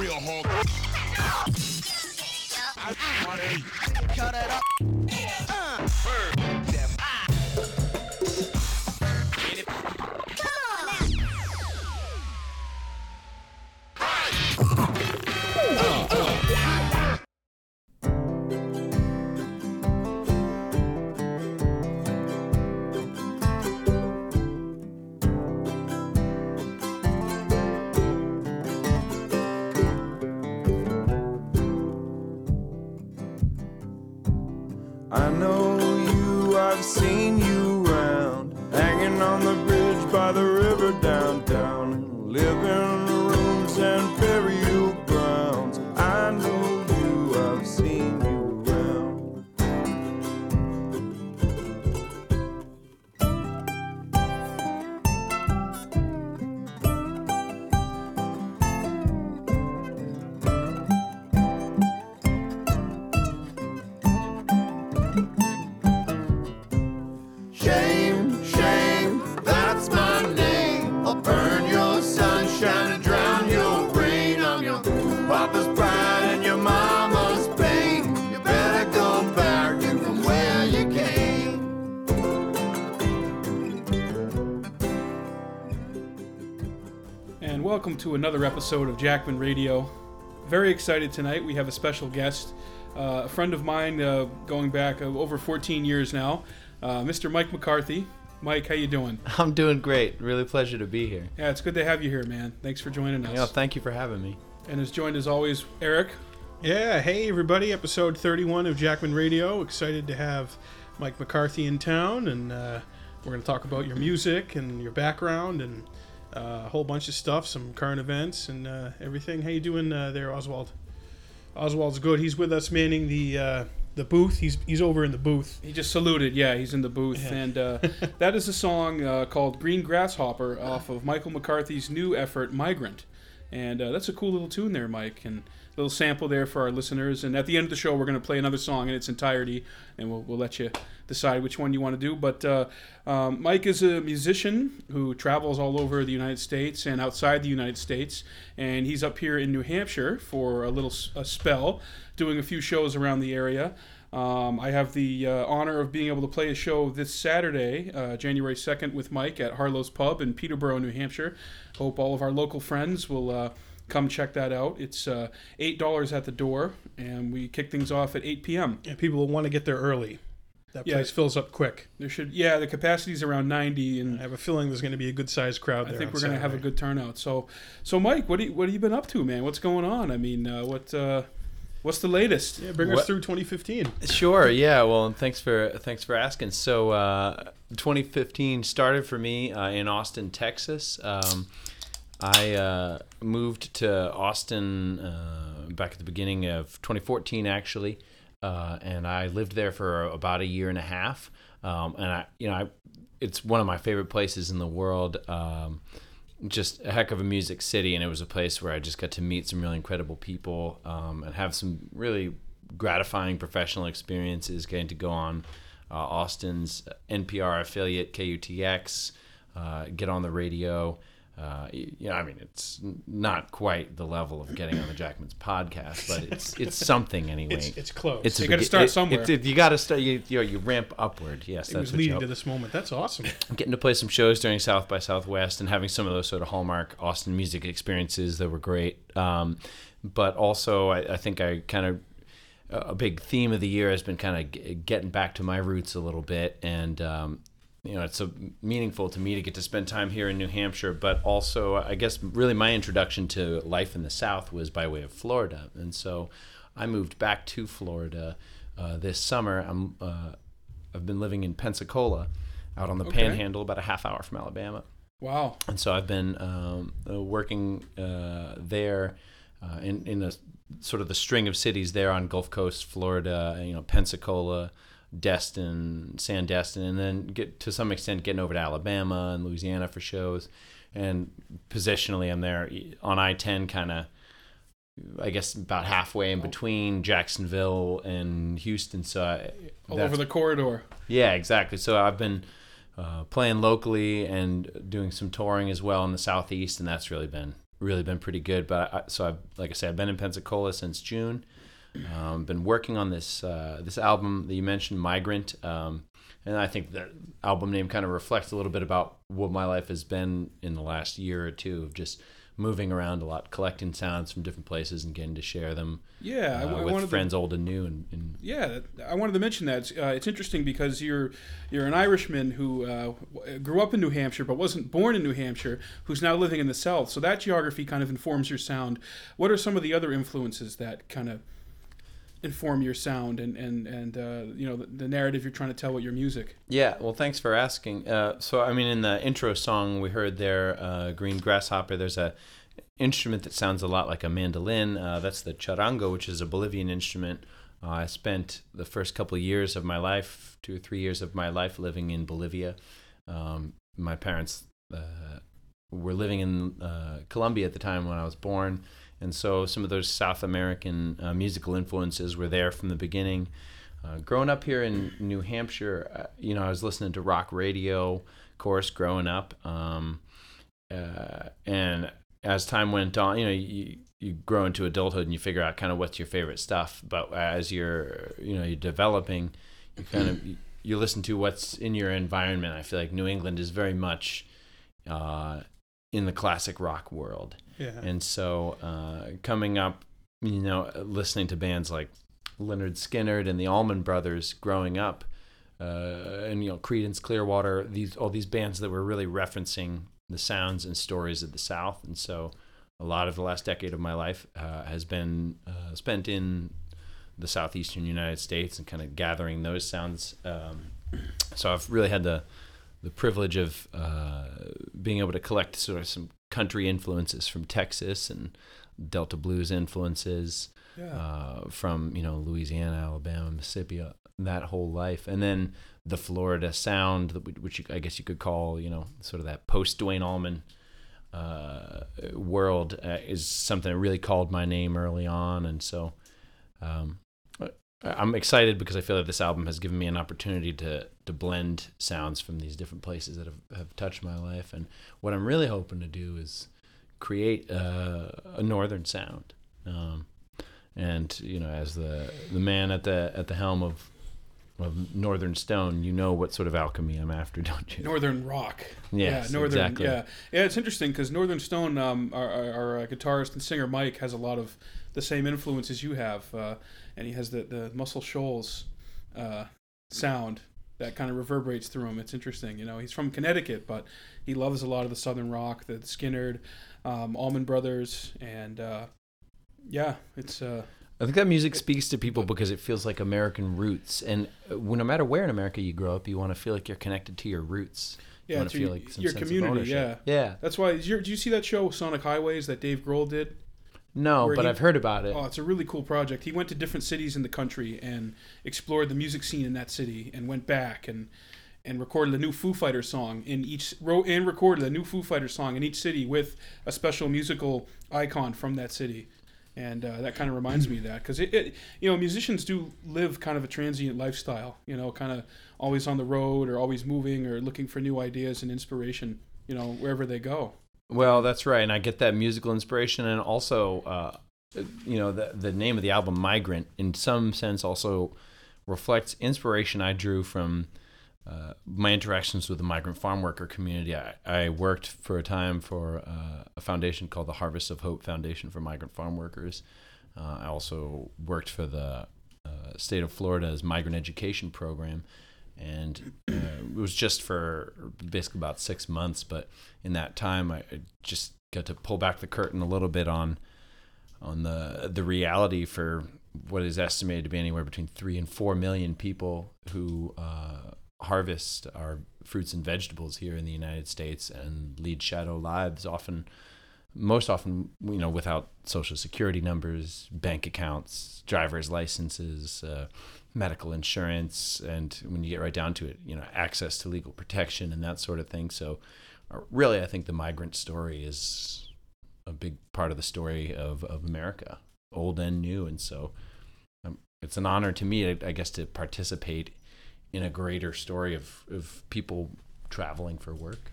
real hard. Cut it up. To another episode of Jackman Radio. Very excited tonight. We have a special guest, uh, a friend of mine, uh, going back uh, over 14 years now, uh, Mr. Mike McCarthy. Mike, how you doing? I'm doing great. Really pleasure to be here. Yeah, it's good to have you here, man. Thanks for joining us. Yeah, thank you for having me. And as joined as always, Eric. Yeah, hey everybody, episode 31 of Jackman Radio. Excited to have Mike McCarthy in town, and uh, we're going to talk about your music and your background and a whole bunch of stuff, some current events and uh, everything. How you doing uh, there, Oswald? Oswald's good. He's with us manning the uh, the booth. He's he's over in the booth. He just saluted. Yeah, he's in the booth. Yeah. And uh, that is a song uh, called Green Grasshopper off of Michael McCarthy's new effort, Migrant. And uh, that's a cool little tune there, Mike. And little sample there for our listeners. And at the end of the show, we're going to play another song in its entirety. And we'll, we'll let you decide which one you want to do. But uh, um, Mike is a musician who travels all over the United States and outside the United States. And he's up here in New Hampshire for a little a spell, doing a few shows around the area. Um, I have the uh, honor of being able to play a show this Saturday, uh, January 2nd, with Mike at Harlow's Pub in Peterborough, New Hampshire. Hope all of our local friends will uh, come check that out. It's uh, $8 at the door, and we kick things off at 8 p.m. And people will want to get there early. That Yeah. place fills up quick. There should, yeah, the capacity is around 90, and I have a feeling there's going to be a good sized crowd I think we're gonna have a good turnout. So, so Mike, what do you, what have you been up to, man? What's going on? I mean, uh, what uh, what's the latest? Yeah, bring us through 2015. Sure. Yeah. Well, and thanks for thanks for asking. So, uh, 2015 started for me uh, in Austin, Texas. Um, I uh, moved to Austin uh, back at the beginning of 2014, actually, uh, and I lived there for about a year and a half. Um, and I, you know, I, it's one of my favorite places in the world. Um, just a heck of a music city, and it was a place where I just got to meet some really incredible people um, and have some really gratifying professional experiences. Getting to go on uh, Austin's NPR affiliate KUTX, uh, get on the radio. Uh, you know, I mean, it's not quite the level of getting on the Jackman's podcast, but it's it's something anyway. It's, it's close. It's You gotta start it- somewhere. it's- it- you got to start. You, you, know, you ramp upward. Yes, it that's was what you leading to this moment. That's awesome. getting to play some shows during South by Southwest and having some of those sort of hallmark Austin music experiences that were great. Um, but also, I, I think I kind of a big theme of the year has been kind of g- getting back to my roots a little bit, and um, you know, it's so meaningful to me to get to spend time here in New Hampshire. But also, I guess really my introduction to life in the South was by way of Florida, and so I moved back to Florida uh, this summer. I'm uh, I've been living in Pensacola, out on the Okay. Panhandle, about a half hour from Alabama, Wow. and so I've been um, uh, working uh, there uh, in in a sort of the string of cities there on Gulf Coast, Florida. You know, Pensacola, Destin, Sandestin, and then get to some extent getting over to Alabama and Louisiana for shows. And positionally, I'm there on I-10, kind of. I guess about halfway in between Jacksonville and Houston, so I, All over the corridor. yeah, exactly. So I've been uh, playing locally and doing some touring as well in the southeast, and that's really been really been pretty good. But I, so I've, like I said, I've been in Pensacola since June. Um, been working on this uh, this album that you mentioned, Migrant, um, and I think the album name kind of reflects a little bit about what my life has been in the last year or two of just moving around a lot, collecting sounds from different places and getting to share them Yeah, I, uh, I with wanted to- friends old and new. And, and Yeah, I wanted to mention that. Uh, it's interesting because you're you're an Irishman who uh, w- grew up in New Hampshire but wasn't born in New Hampshire, who's now living in the South. So that geography kind of informs your sound. What are some of the other influences that kind of inform your sound and and and uh, you know the, the narrative you're trying to tell with your music? Yeah, well, thanks for asking. Uh, so, I mean, in the intro song we heard there, uh, "Green Grasshopper," there's a instrument that sounds a lot like a mandolin. Uh, that's the charango, which is a Bolivian instrument. Uh, I spent the first couple of years of my life, two or three years of my life, living in Bolivia. Um, my parents uh, were living in Colombia at the time when I was born, and so some of those South American uh, musical influences were there from the beginning. Uh, growing up here in New Hampshire, uh, you know, I was listening to rock radio, of course, growing up. Um, uh, and as time went on, you know, you, you grow into adulthood and you figure out kind of what's your favorite stuff. But as you're, you know, you're developing, you kind of, you, listen to what's in your environment. I feel like New England is very much uh, in the classic rock world. And so uh, coming up, you know, listening to bands like Lynyrd Skynyrd and the Allman Brothers growing up, uh, and you know, Creedence Clearwater, these all these bands that were really referencing the sounds and stories of the South. And so a lot of the last decade of my life uh, has been uh, spent in the southeastern United States and kind of gathering those sounds. Um, so I've really had the the privilege of uh, being able to collect sort of some country influences from Texas and Delta blues influences Yeah. uh, from you know Louisiana, Alabama, Mississippi, uh, that whole life, and then the Florida sound, which you, I guess you could call you know sort of that post Duane Allman uh, world, uh, is something that really called my name early on, and so um, I'm excited because I feel like this album has given me an opportunity to to blend sounds from these different places that have, have touched my life, and what I'm really hoping to do is create uh, a northern sound. Um, and you know, as the the man at the at the helm of of Northern Stone, you know what sort of alchemy I'm after, don't you? Northern rock. Yes, yeah, Northern. exactly. Yeah, yeah. It's interesting because Northern Stone, um, our, our, our uh, guitarist and singer Mike has a lot of the same influences you have, uh, and he has the the Muscle Shoals uh, sound that kind of reverberates through him. It's interesting. You know, he's from Connecticut, but he loves a lot of the Southern rock, the Skynyrd, um, Allman Brothers, and uh, yeah, it's. Uh, I think that music speaks to people because it feels like American roots, and uh, no matter where in America you grow up, you want to feel like you're connected to your roots. You Yeah, want to your- like some your sense of community, ownership. yeah. That's why. Is your, do you see that show Sonic Highways that Dave Grohl did? No, but he- I've heard about it. Oh, it's a really cool project. He went to different cities in the country and explored the music scene in that city, and went back and and recorded a new Foo Fighters song in each wrote and recorded a new Foo Fighters song in each city with a special musical icon from that city. And uh, that kind of reminds me of that because it, it, you know, musicians do live kind of a transient lifestyle. You know, kind of always on the road or always moving or looking for new ideas and inspiration. You know, wherever they go. Well, that's right, and I get that musical inspiration, and also, uh, you know, the the name of the album, "Migrant," in some sense, also reflects inspiration I drew from uh, my interactions with the migrant farm worker community. I, I worked for a time for uh, a foundation called the Harvest of Hope Foundation for Migrant Farm Workers. Uh, I also worked for the uh, state of Florida's migrant education program, and uh, it was just for basically about six months. But in that time, I just got to pull back the curtain a little bit on on the the reality for what is estimated to be anywhere between three and four million people who uh, harvest our fruits and vegetables here in the United States and lead shadow lives, often most often you know without social security numbers, bank accounts, driver's licenses. Uh, medical insurance and when you get right down to it you know access to legal protection and that sort of thing so uh, really i think the migrant story is a big part of the story of, of america old and new and so um, it's an honor to me I, I guess to participate in a greater story of, of people traveling for work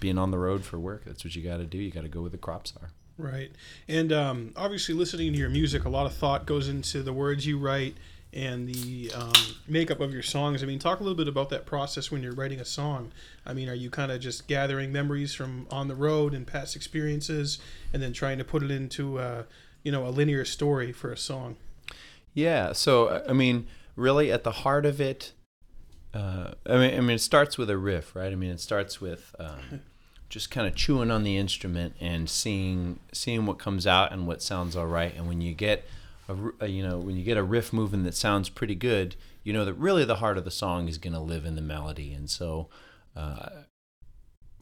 being on the road for work that's what you got to do you got to go where the crops are Right. And um, obviously, listening to your music, a lot of thought goes into the words you write and the um, makeup of your songs. I mean, talk a little bit about that process when you're writing a song. I mean, are you kind of just gathering memories from on the road and past experiences, and then trying to put it into, uh, you know, a linear story for a song? Yeah. So I mean, really, at the heart of it, uh, I mean, I mean, it starts with a riff, right? I mean, it starts with um, just kind of chewing on the instrument and seeing seeing what comes out and what sounds all right. And when you get a, a- you know when you get a riff moving that sounds pretty good, you know that really the heart of the song is going to live in the melody. And so. Uh,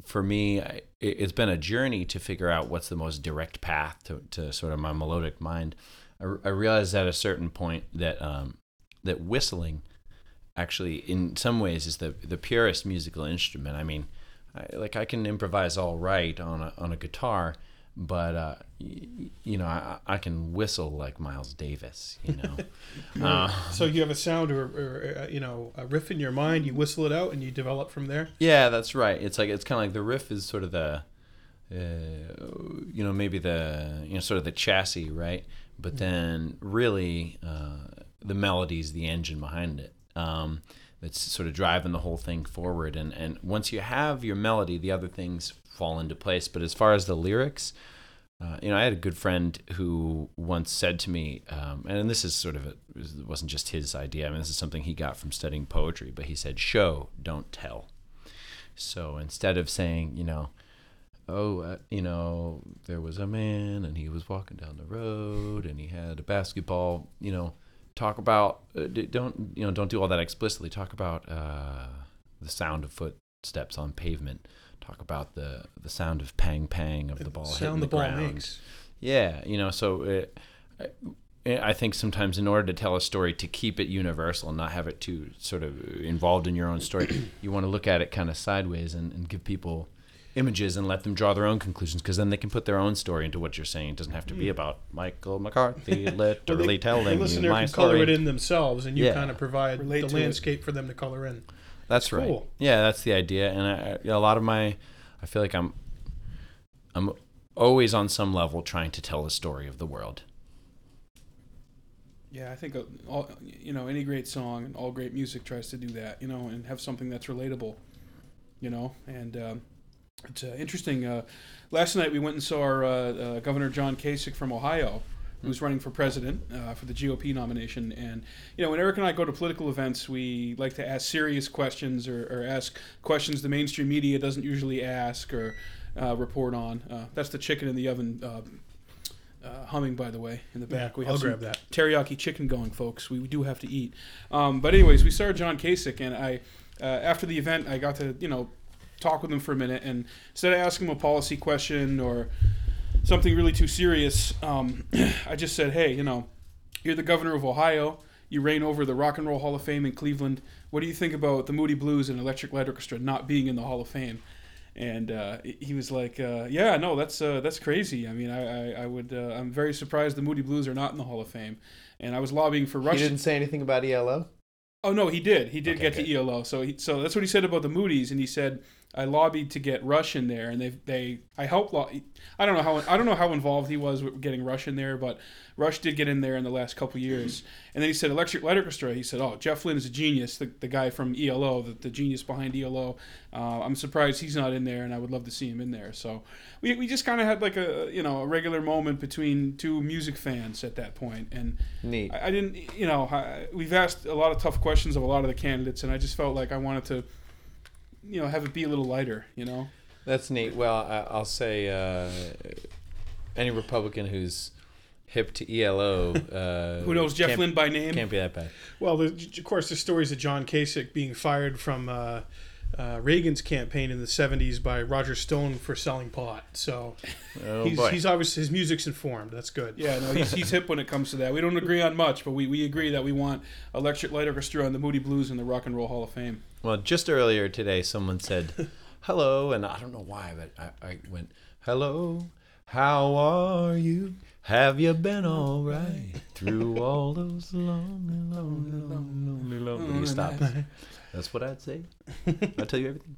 for me, I, it- it's been a journey to figure out what's the most direct path to, to sort of my melodic mind. I, I realized at a certain point that um, that whistling actually, in some ways, is the the purest musical instrument. I mean, I, like I can improvise all right on a on a guitar, but uh, y- you know, I, I can whistle like Miles Davis. You know, uh, So you have a sound or, or uh, you know a riff in your mind, you whistle it out, and you develop from there. Yeah, that's right. It's like it's kind of like the riff is sort of the, uh, you know, maybe the you know sort of the chassis, right? But then really, uh, the melody's the engine behind it. Um, that's sort of driving the whole thing forward. And and once you have your melody, the other things fall into place. But as far as the lyrics, uh, you know, I had a good friend who once said to me, um, and this is sort of a, it wasn't just his idea. I mean, this is something he got from studying poetry. But he said, "Show, don't tell." So instead of saying, you know, oh, uh, you know, there was a man and he was walking down the road and he had a basketball, you know, talk about uh, don't you know don't do all that explicitly. Talk about uh, the sound of footsteps on pavement. Talk about the the sound of pang pang of the ball hitting the, the ball ground. makes. Yeah, you know, so it, I I think sometimes in order to tell a story, to keep it universal and not have it too sort of involved in your own story, you want to look at it kind of sideways and, and give people images and let them draw their own conclusions because then they can put their own story into what you're saying. It doesn't have to be about Michael McCarthy Hmm. Well, literally they- telling the you listener my can color story. it in themselves, and you Yeah. kind of provide Relate the to it. landscape for them to color in. That's right. Yeah, that's the idea. And I, a lot of my, I feel like I'm, I'm always on some level trying to tell the story of the world. Yeah, I think uh, all you know, any great song and all great music tries to do that, you know, and have something that's relatable, you know. And um, it's uh, interesting. Uh, last night we went and saw our uh, uh, Governor John Kasich from Ohio, who's running for president uh, for the GOP nomination. And you know, when Eric and I go to political events, we like to ask serious questions or, or ask questions the mainstream media doesn't usually ask or uh, report on. Uh, that's the chicken in the oven. Uh, uh, humming, by the way, in the back. Yeah, we have I'll some grab that. teriyaki chicken going, folks. We, we do have to eat. Um, but anyways, we saw John Kasich, and I uh, after the event, I got to you know talk with him for a minute, and instead of asking him a policy question or something really too serious, um, I just said, hey, you know, you're the governor of Ohio. You reign over the Rock and Roll Hall of Fame in Cleveland. What do you think about the Moody Blues and Electric Light Orchestra not being in the Hall of Fame? And uh, he was like, uh, "Yeah, no, that's uh, that's crazy. I mean, I, I, I would uh, I'm very surprised the Moody Blues are not in the Hall of Fame." And I was lobbying for He didn't say anything about ELO. Oh no, he did. He did Okay, get good. to ELO. So he, so that's what he said about the Moody's, and he said I lobbied to get Rush in there, and they they I helped. Lo- I don't know how I don't know how involved he was with getting Rush in there, but Rush did get in there in the last couple years. And then he said Electric Light Orchestra. He said, "Oh, Jeff Lynne is a genius, the, the guy from ELO, the, the genius behind ELO. Uh, I'm surprised he's not in there, and I would love to see him in there." So we, we just kind of had like a you know a regular moment between two music fans at that point, and. I, I didn't, you know, I, we've asked a lot of tough questions of a lot of the candidates, and I just felt like I wanted to, you know, have it be a little lighter, you know. That's neat. Well, I, I'll say uh, any Republican who's hip to ELO. Uh, Who knows Jeff can't, Lynne by name? Can't be that bad. Well, of course, the stories of John Kasich being fired from uh, uh, Reagan's campaign in the '70s by Roger Stone for selling pot. So Oh he's, he's obviously his music's informed. That's good. Yeah, no, he's, he's hip when it comes to that. We don't agree on much, but we, we agree that we want Electric Light Orchestra and the Moody Blues in the Rock and Roll Hall of Fame. Well, just earlier today, someone said, "Hello," and I don't know why, but I, I went, "Hello, how are you? Have you been all right through all those lonely, lonely, lonely, lonely, lonely?" You stop. That's what I'd say. I'll tell you everything.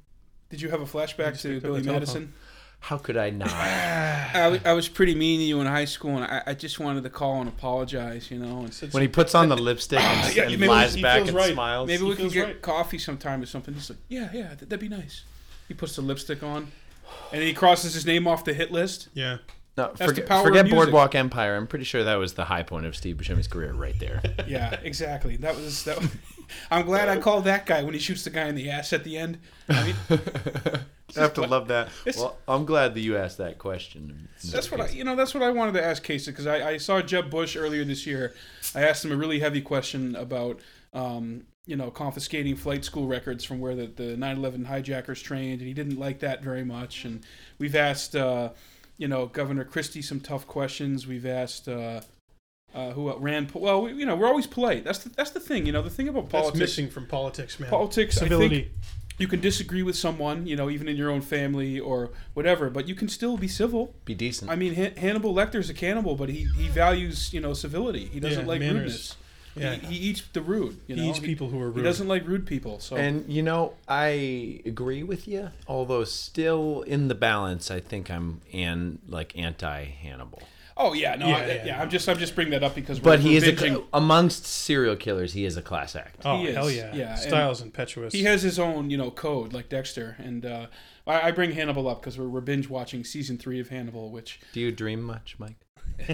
Did you have a flashback to Billy the telephone. Madison? How could I not? I, I was pretty mean to you in high school, and I, I just wanted to call and apologize. You know, and when he puts on the lipstick and, Yeah, and lies he back feels and right. smiles. maybe we can get right. coffee sometime or something. He's like, yeah, yeah, th- that'd be nice. He puts the lipstick on, and he crosses his name off the hit list. Yeah. No, the forget, forget. Boardwalk Empire. I'm pretty sure that was the high point of Steve Buscemi's career right there. Yeah, exactly. That was that. Was, I'm glad I called that guy when he shoots the guy in the ass at the end. I mean, I have to love that. Well, I'm glad that you asked that question. That's what I, you know. That's what I wanted to ask Kasich because I, I saw Jeb Bush earlier this year. I asked him a really heavy question about, um, you know, confiscating flight school records from where the, the 9/11 hijackers trained, and he didn't like that very much. And we've asked, uh, you know, Governor Christie some tough questions. We've asked. Uh, uh, who else? Rand? Well, we, you know, we're always polite. That's the, that's the thing. You know, the thing about That's politics. missing from politics, man. Politics, I think, Civility. you can disagree with someone, you know, even in your own family or whatever, but you can still be civil. Be decent. I mean, Han- Hannibal Lecter's a cannibal, but he, he values you know civility. He doesn't Yeah, like manners. rudeness. Yeah. He, he eats the rude. You know, he eats people who are rude. He doesn't like rude people. So And you know, I agree with you. Although still in the balance, I think I'm and like anti Hannibal. oh yeah, no, Yeah, I, yeah, yeah. I'm just I'm just bringing that up because. But we're, he we're is a, binging. amongst serial killers. He is a class act. Oh He is, hell yeah! yeah, and- Styles impetuous. He has his own, you know, code like Dexter, and uh, I, I bring Hannibal up because we're, we're binge watching season three of Hannibal, which Do you dream much, Mike?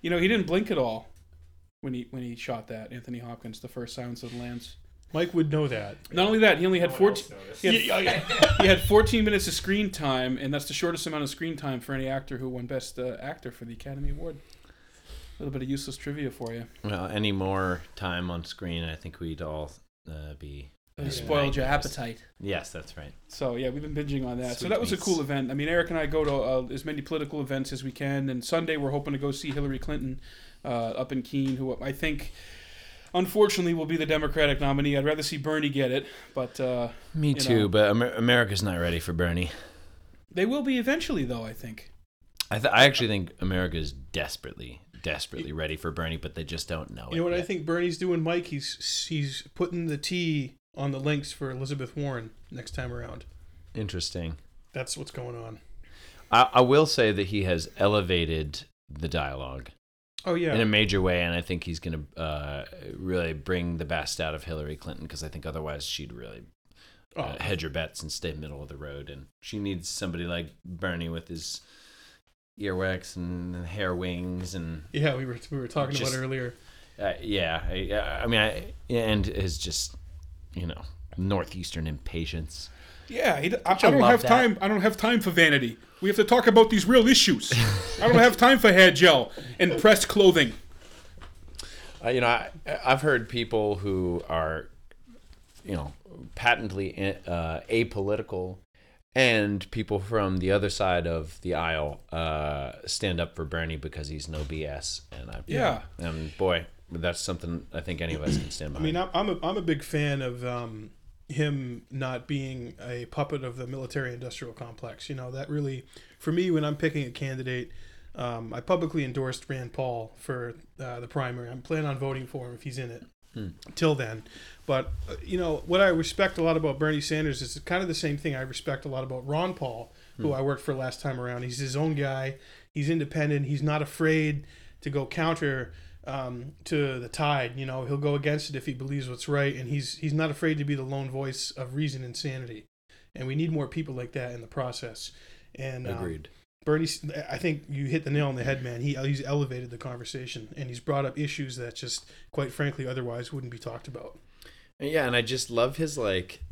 you know he didn't blink at all when he when he shot that Anthony Hopkins, the first Silence of the Lambs. Mike would know that. Not only that, he only had 14. He had, Yeah, yeah. he had 14 minutes of screen time, and that's the shortest amount of screen time for any actor who won Best uh, Actor for the Academy Award. A little bit of useless trivia for you. Well, any more time on screen, I think we'd all uh, be. It spoiled your appetite. Yes, that's right. So yeah, we've been binging on that. so Sweet that was a cool event. I mean, Eric and I go to uh, as many political events as we can, and Sunday we're hoping to go see Hillary Clinton uh, up in Keene, who I think, unfortunately, will be the Democratic nominee. I'd rather see Bernie get it, but uh, Me You too, know. but Amer- America's not ready for Bernie. they will be eventually, though. I think. I, th- I actually think America is desperately, desperately ready for Bernie, but they just don't know You it. know what I think Bernie's doing, Mike? He's he's putting the T on the links for Elizabeth Warren next time around. Interesting. That's what's going on. I, I will say that he has elevated the dialogue Oh yeah. in a major way, and I think he's going to uh, really bring the best out of Hillary Clinton because I think otherwise she'd really uh, Oh. hedge her bets and stay middle of the road. And she needs somebody like Bernie with his earwax and hair wings and yeah, we were we were talking Just- about earlier. uh, yeah, I, I mean, I, and his just you know northeastern impatience. Yeah, he, I, I I don't have that. time. I don't have time for vanity. We have to talk about these real issues. I don't have time for hair gel and pressed clothing. Uh, you know, I, I've heard people who are, you know, patently uh, apolitical, and people from the other side of the aisle uh, stand up for Bernie because he's no BS. And I, Yeah. and boy, that's something I think any of us can stand by. I mean, I'm I'm a, I'm a big fan of um, him not being a puppet of the military-industrial complex. You know, that really, for me, when I'm picking a candidate, um, I publicly endorsed Rand Paul for uh, the primary. I'm planning on voting for him if he's in it. Till then, but uh, you know what I respect a lot about Bernie Sanders is kind of the same thing I respect a lot about Ron Paul, who I worked for last time around. He's his own guy. He's independent. He's not afraid to go counter um, to the tide. You know, he'll go against it if he believes what's right, and he's he's not afraid to be the lone voice of reason and sanity. And we need more people like that in the process. And um, Agreed. Bernie, I think you hit the nail on the head, man. He he's elevated the conversation, and he's brought up issues that just, quite frankly, otherwise wouldn't be talked about. Yeah, and I just love his like,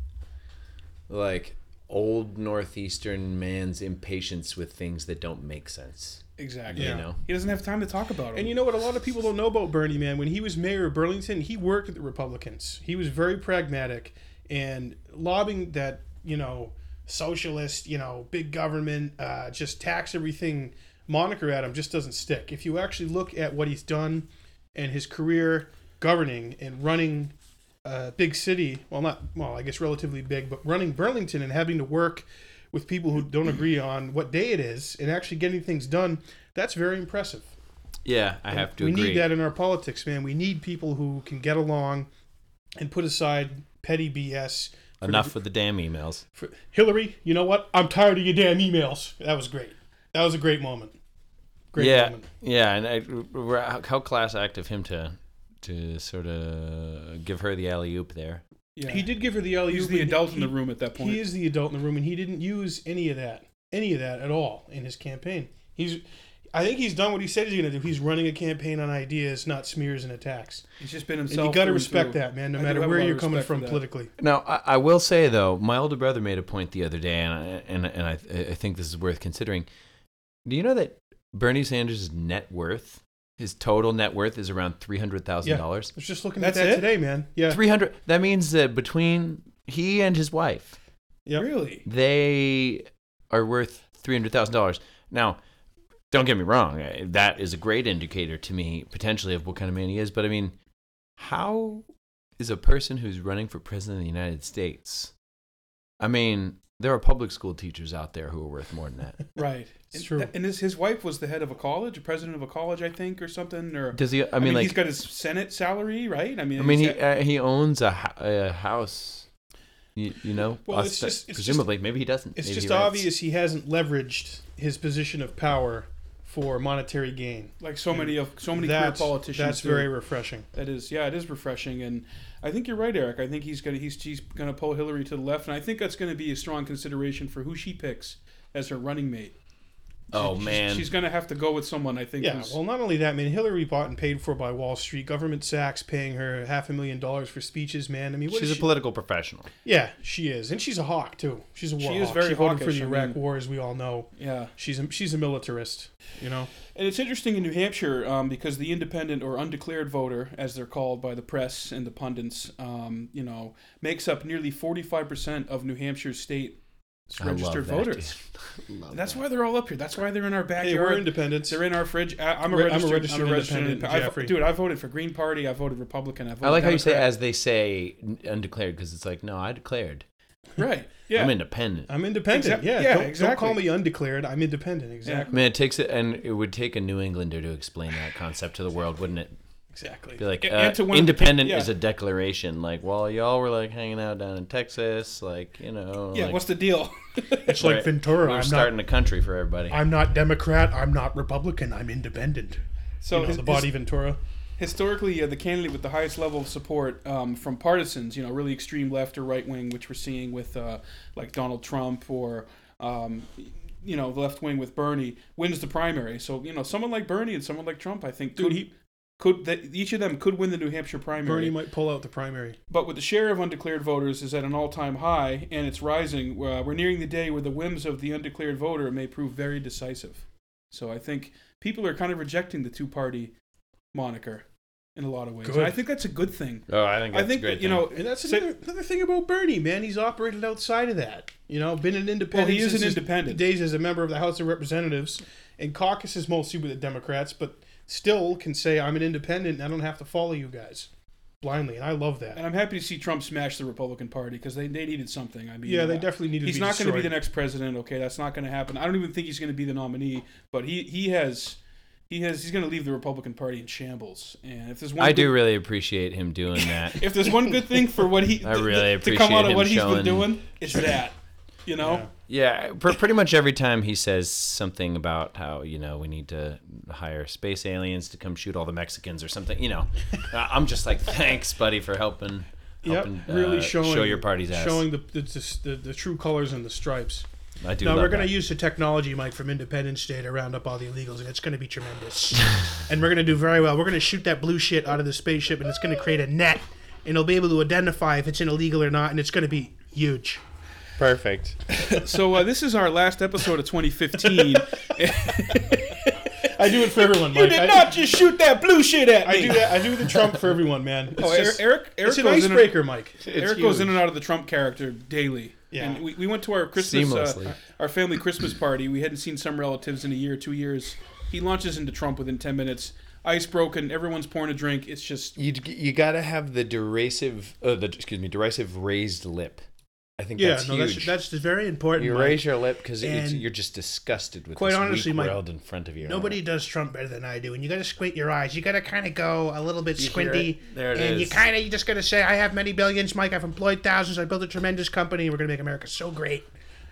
like old northeastern man's impatience with things that don't make sense. Exactly. You know. He doesn't have time to talk about it. And you know what? A lot of people don't know about Bernie, man. When he was mayor of Burlington, he worked with the Republicans. He was very pragmatic and lobbying that, you know, socialist, you know, big government, uh, just tax everything moniker at him just doesn't stick. If you actually look at what he's done and his career governing and running a big city, well, not, well, I guess relatively big, but running Burlington and having to work with people who don't agree on what day it is and actually getting things done, that's very impressive. Yeah, I have to we agree. need that in our politics, man. We need people who can get along and put aside petty BS Enough with the damn emails. For, Hillary, you know what? I'm tired of your damn emails. That was great. That was a great moment. Great yeah, moment. yeah, and I, how how class act of him to to sort of give her the alley oop there. Yeah. He did give her the alley He's the adult in the room at that point. He is the adult in the room, and he didn't use any of that, any of that at all in his campaign. He's, I think he's done what he said he's going to do. He's running a campaign on ideas, not smears and attacks. He's just been And himself. you got to respect through. that, man. No I matter where you're coming from politically. Now, I, I will say though, my older brother made a point the other day, and I, and and I, I think this is worth considering. Do you know that Bernie Sanders' net worth, his total net worth, is around three hundred thousand dollars? I was just looking That's at that it? today, man. Yeah. Three hundred. That means that between he and his wife, yeah, Really? they are worth three hundred thousand dollars. Now, don't get me wrong; that is a great indicator to me potentially of what kind of man he is. But I mean, how is a person who's running for president of the United States? I mean, there are public school teachers out there who are worth more than that. Right. It's and, true. And his, his wife was the head of a college, a president of a college, I think, or something. Or Does he? I I mean, mean, like, he's got his Senate salary, right? I mean, I mean, he got- uh, he owns a, ho- a house. You, you know, Well, it's Ost- just- it's just- presumably, maybe he doesn't. It's Maybe just he obvious he hasn't leveraged his position of power for monetary gain. like so many of so many career politicians. that's do. very refreshing. That is, yeah, it is refreshing, and I think you're right, Eric. I think he's gonna he's he's gonna pull Hillary to the left, and I think that's gonna be a strong consideration for who she picks as her running mate. Oh She's- man, she's gonna have to go with someone. I think. Yeah, who's- well, not only that, man. Hillary bought and paid for by Wall Street. Goldman Sachs paying her half a million dollars for speeches, man. I mean, what she's is a she- political professional. Yeah, she is, and she's a hawk too. She's a war She is hawk. very she voted for hawkish, the I Iraq mean- War, as we all know. yeah. She's a she's a militarist. You know. And it's interesting in New Hampshire um, because the independent or undeclared voter, as they're called by the press and the pundits, um, you know, makes up nearly 45% of New Hampshire's state I love registered that, voters. dude. That's that. why they're all up here. That's why they're in our Hey, backyard. we're independents. They're in our fridge. I, I'm a Re- I'm a registered, registered I'm a registered independent, I've- Jeffrey. dude, I voted for Green Party. I voted Republican. I voted I like how you say as they say undeclared because it's like no, I declared. right. Yeah. I'm independent. I'm independent. Exact- yeah, yeah, don't, exactly. don't call me undeclared. I'm independent. I Exactly. mean, it takes it, and it would take a New Englander to explain that concept to the world, wouldn't it? Exactly. Be like, And- uh, and to win- independent yeah. is a declaration. Like, well, y'all were like hanging out down in Texas, like you know. yeah. like, What's the deal? It's like right. Ventura. We're I'm starting not. a country for everybody. I'm not Democrat. I'm not Republican. I'm independent. So you know, his- the body his- Ventura. historically, uh, the candidate with the highest level of support um, from partisans, you know, really extreme left or right wing, which we're seeing with uh, like Donald Trump or um, you know the left wing with Bernie, wins the primary. So you know, someone like Bernie and someone like Trump, I think, Dude, could, he- could that each of them could win the New Hampshire primary. Bernie might pull out the primary. But with the share of undeclared voters is at an all-time high and it's rising, uh, we're nearing the day where the whims of the undeclared voter may prove very decisive. So I think people are kind of rejecting the two-party moniker in a lot of ways. Good. And I think that's a good thing. oh, I think I that's think a great that, you thing. know, And that's say- another, another thing about Bernie, man. He's operated outside of that. You know, been an independent. Well, he is since an his independent. Days as a member of the House of Representatives, and caucuses mostly with the Democrats, but still can say I'm an independent. and I don't have to follow you guys blindly, and I love that. and I'm happy to see Trump smash the Republican Party because they, they needed something. I mean, yeah, they uh, definitely need to He's be not going to be the next president. Okay, that's not going to happen. I don't even think he's going to be the nominee. But he he has he has he's going to leave the Republican Party in shambles. And if there's one I good- do really appreciate him doing that. if there's one good thing for what he I really th- to come appreciate out of him what he's showing- been doing, it's that. You know, Yeah. Yeah, pr- pretty much every time he says something about how you know we need to hire space aliens to come shoot all the Mexicans or something, you know, uh, I'm just like, thanks, buddy, for helping, Yep, really uh, showing show your party's ass. showing the the, the, the true colors and the stripes. I do. Now we're going to use the technology, Mike, from Independence Day to round up all the illegals, and it's going to be tremendous. and we're going to do very well. We're going to shoot that blue shit out of the spaceship, and it's going to create a net, and it'll be able to identify if it's an illegal or not, and it's going to be huge. Perfect. so uh, this is our last episode of 2015. I do it for everyone, Mike. you Mike. did I, not just shoot that blue shit at me. I do that. I do the Trump for everyone, man. It's Oh, Eric, just- Eric, Eric it's an goes in and- icebreaker, Mike. Eric goes in and out of the Trump character daily. Yeah. And we, we went to our Christmas, Seamlessly. uh, our family Christmas party. We hadn't seen some relatives in a year, two years. He launches into Trump within 10 minutes. Ice broken. Everyone's pouring a drink. It's just, You you gotta have the derisive, uh, the excuse me, derisive raised lip. I think Yeah, that's no, huge. that's that's very important. you Mike. raise your lip because you're just disgusted with quite this honestly, weak Mike, world in front of you. Nobody does Trump better than I do, and you got to squint your eyes. You got to kind of go a little bit hear squinty, it? There it and you is. kind of you just got to say, "I have many billions, Mike. I've employed thousands. I built a tremendous company. We're gonna make America so great."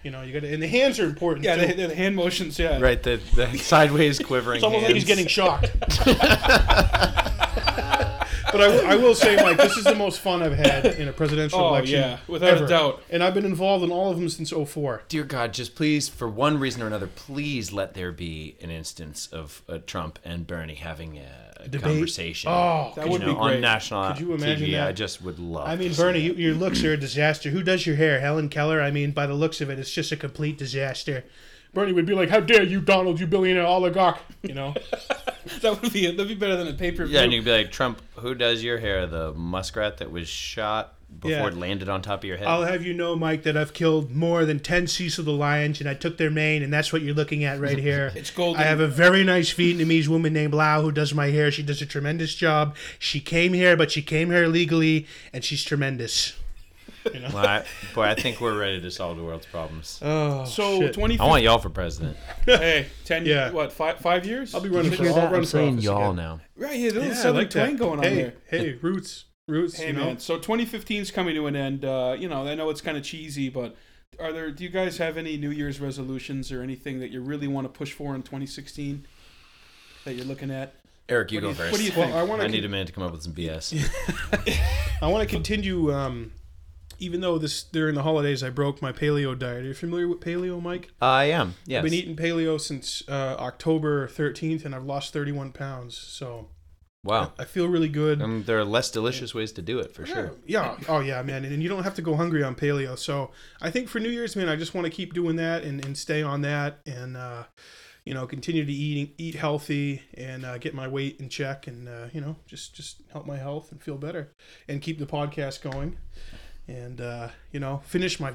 You know, you got to, and the hands are important. Yeah, too. the, the hand motions. Yeah, Right, the, the sideways quivering It's almost like he's getting shocked. but I, will- I will say, Mike, this is the most fun I've had in a presidential Oh, election. yeah, without a doubt. And I've been involved in all of them since 04. Dear God, just please, for one reason or another, please let there be an instance of uh, Trump and Bernie having a, Debate? conversation. Oh, That would know, be great. on national Could you imagine TV. that? I just would love. I mean, to Bernie, you, your looks are a disaster. Who does your hair? Helen Keller? I mean, by the looks of it, it's just a complete disaster. Bernie would be like, "How dare you, Donald, you billionaire oligarch?" You know. that would be that'd be better than a pay per view. Yeah, and you'd be like, Trump, who does your hair? The muskrat that was shot before Yeah. it landed on top of your head. I'll have you know, Mike, that I've killed more than ten Cecil the lions, and I took their mane, and that's what you're looking at right here. It's golden. I have a very nice Vietnamese woman named Lau who does my hair. She does a tremendous job. She came here, but she came here legally, and she's tremendous. Well, I, boy, I think we're ready to solve the world's problems. Oh, so twenty. I want y'all for president. Hey, ten. Yeah. What? Five? Five years? I'll be running You for. hear I'll that? run I'm saying office y'all again. now. Right. Yeah. There's Yeah, southern like twang going on hey, there. Hey, roots, roots. Hey you know? man, so 2015 is coming to an end. Uh, you know, I know it's kind of cheesy, but are there? Do you guys have any New Year's resolutions or anything that you really want to push for in 2016 that you're looking at? Eric, you What go you- first. what do you Well, think? I want I to. need a man to come up with some BS. I want to continue. Um, even though this during the holidays I broke my paleo diet. Are you familiar with paleo, Mike? I am. Yes. I've been eating paleo since uh, October 13th, and I've lost 31 pounds. So Wow. I feel really good. Um, there are less delicious ways to do it for sure. Yeah. Oh, yeah, man. And you don't have to go hungry on paleo. So I think for New Year's, man, I just want to keep doing that and, and stay on that and, uh, you know, continue to eat, eat healthy and uh, get my weight in check and, uh, you know, just, just help my health and feel better and keep the podcast going and, uh, you know, finish my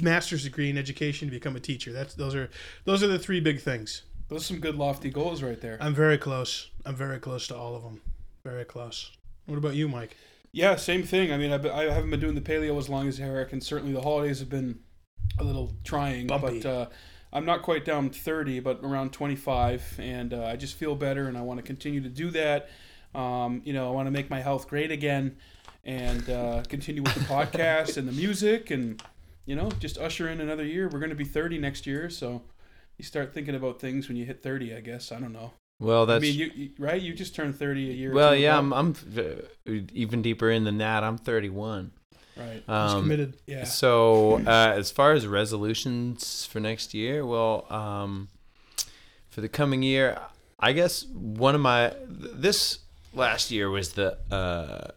master's degree in education to become a teacher. That's, those are, those are the three big things. Those are some good lofty goals right there. I'm very close. I'm very close to all of them. Very close. What about you, Mike? Yeah, same thing. I mean, I've, I haven't been doing the paleo as long as Eric, and certainly the holidays have been a little trying. Bumpy. But uh, I'm not quite down 30, but around 25, and uh, I just feel better, and I want to continue to do that. Um, you know, I want to make my health great again, and uh, continue with the podcast and the music, and you know, just usher in another year. We're going to be 30 next year, so you start thinking about things when you hit 30. I guess I don't know. Well, I that's mean, you, you right? You just turned 30 a year. well, yeah. ago. I'm, I'm even deeper in than that. I'm 31. right. Um, committed. Yeah. So, uh, as far as resolutions for next year, well, um, for the coming year, I guess one of my this last year was the uh,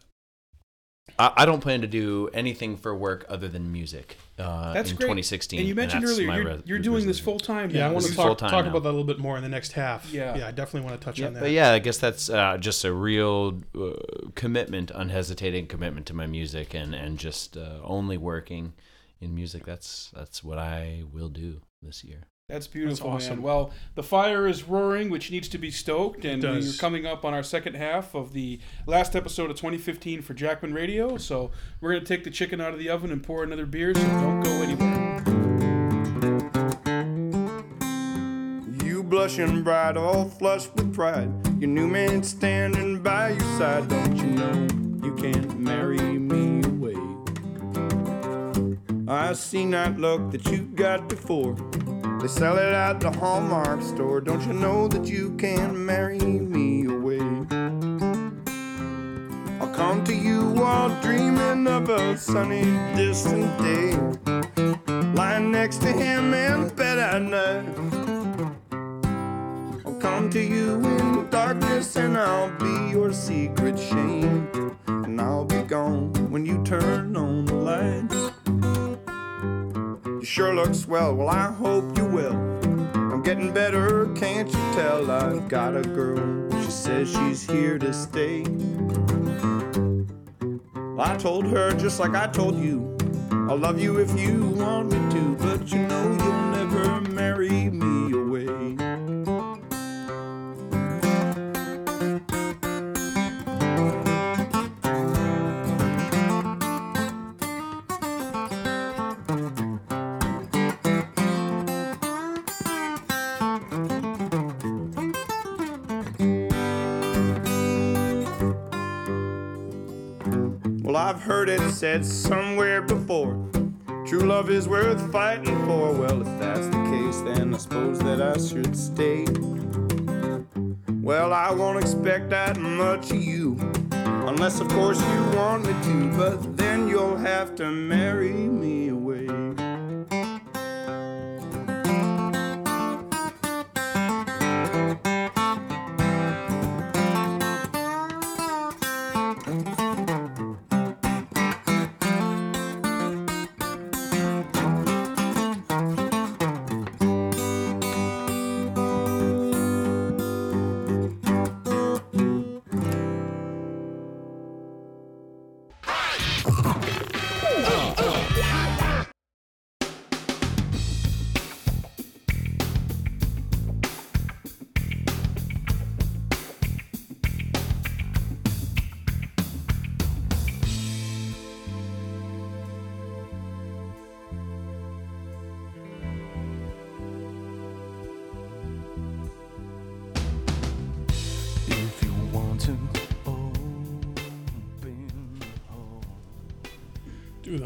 I, I don't plan to do anything for work other than music. Uh, That's in great. 2016, And you mentioned that's earlier you're, res- you're doing this full time. Yeah, I want to is talk, full-time talk now. about that a little bit more in the next half. Yeah. yeah, I definitely want to touch Yeah, on that. but yeah, I guess that's uh, just a real uh, commitment, unhesitating commitment to my music, and and just uh, only working in music. That's that's what I will do this year. That's beautiful, awesome. man. Well, the fire is roaring, which needs to be stoked, and does. we're coming up on our second half of the last episode of 2015 for Jackman Radio. So we're gonna take the chicken out of the oven and pour another beer. So don't go anywhere. You blushing bright, all flushed with pride. Your new man standing by your side. Don't you know you can't marry me away? I seen that look that you got before. They sell it at the Hallmark store. Don't you know that you can't marry me away? I'll come to you while dreaming of a sunny, distant day. Lying next to him in bed at night. I'll come to you in darkness and I'll be your secret shame. And I'll be gone when you turn on the lights. Sure look swell, well, I hope you will. I'm getting better, can't you tell? I've got a girl, she says she's here to stay. I told her just like I told you. I'll love you if you want me to, but you know heard it said somewhere before. True love is worth fighting for. Well, if that's the case, then I suppose that I should stay. Well, I won't expect that much of you. Unless, of course, you want me to. But then you'll have to marry me away.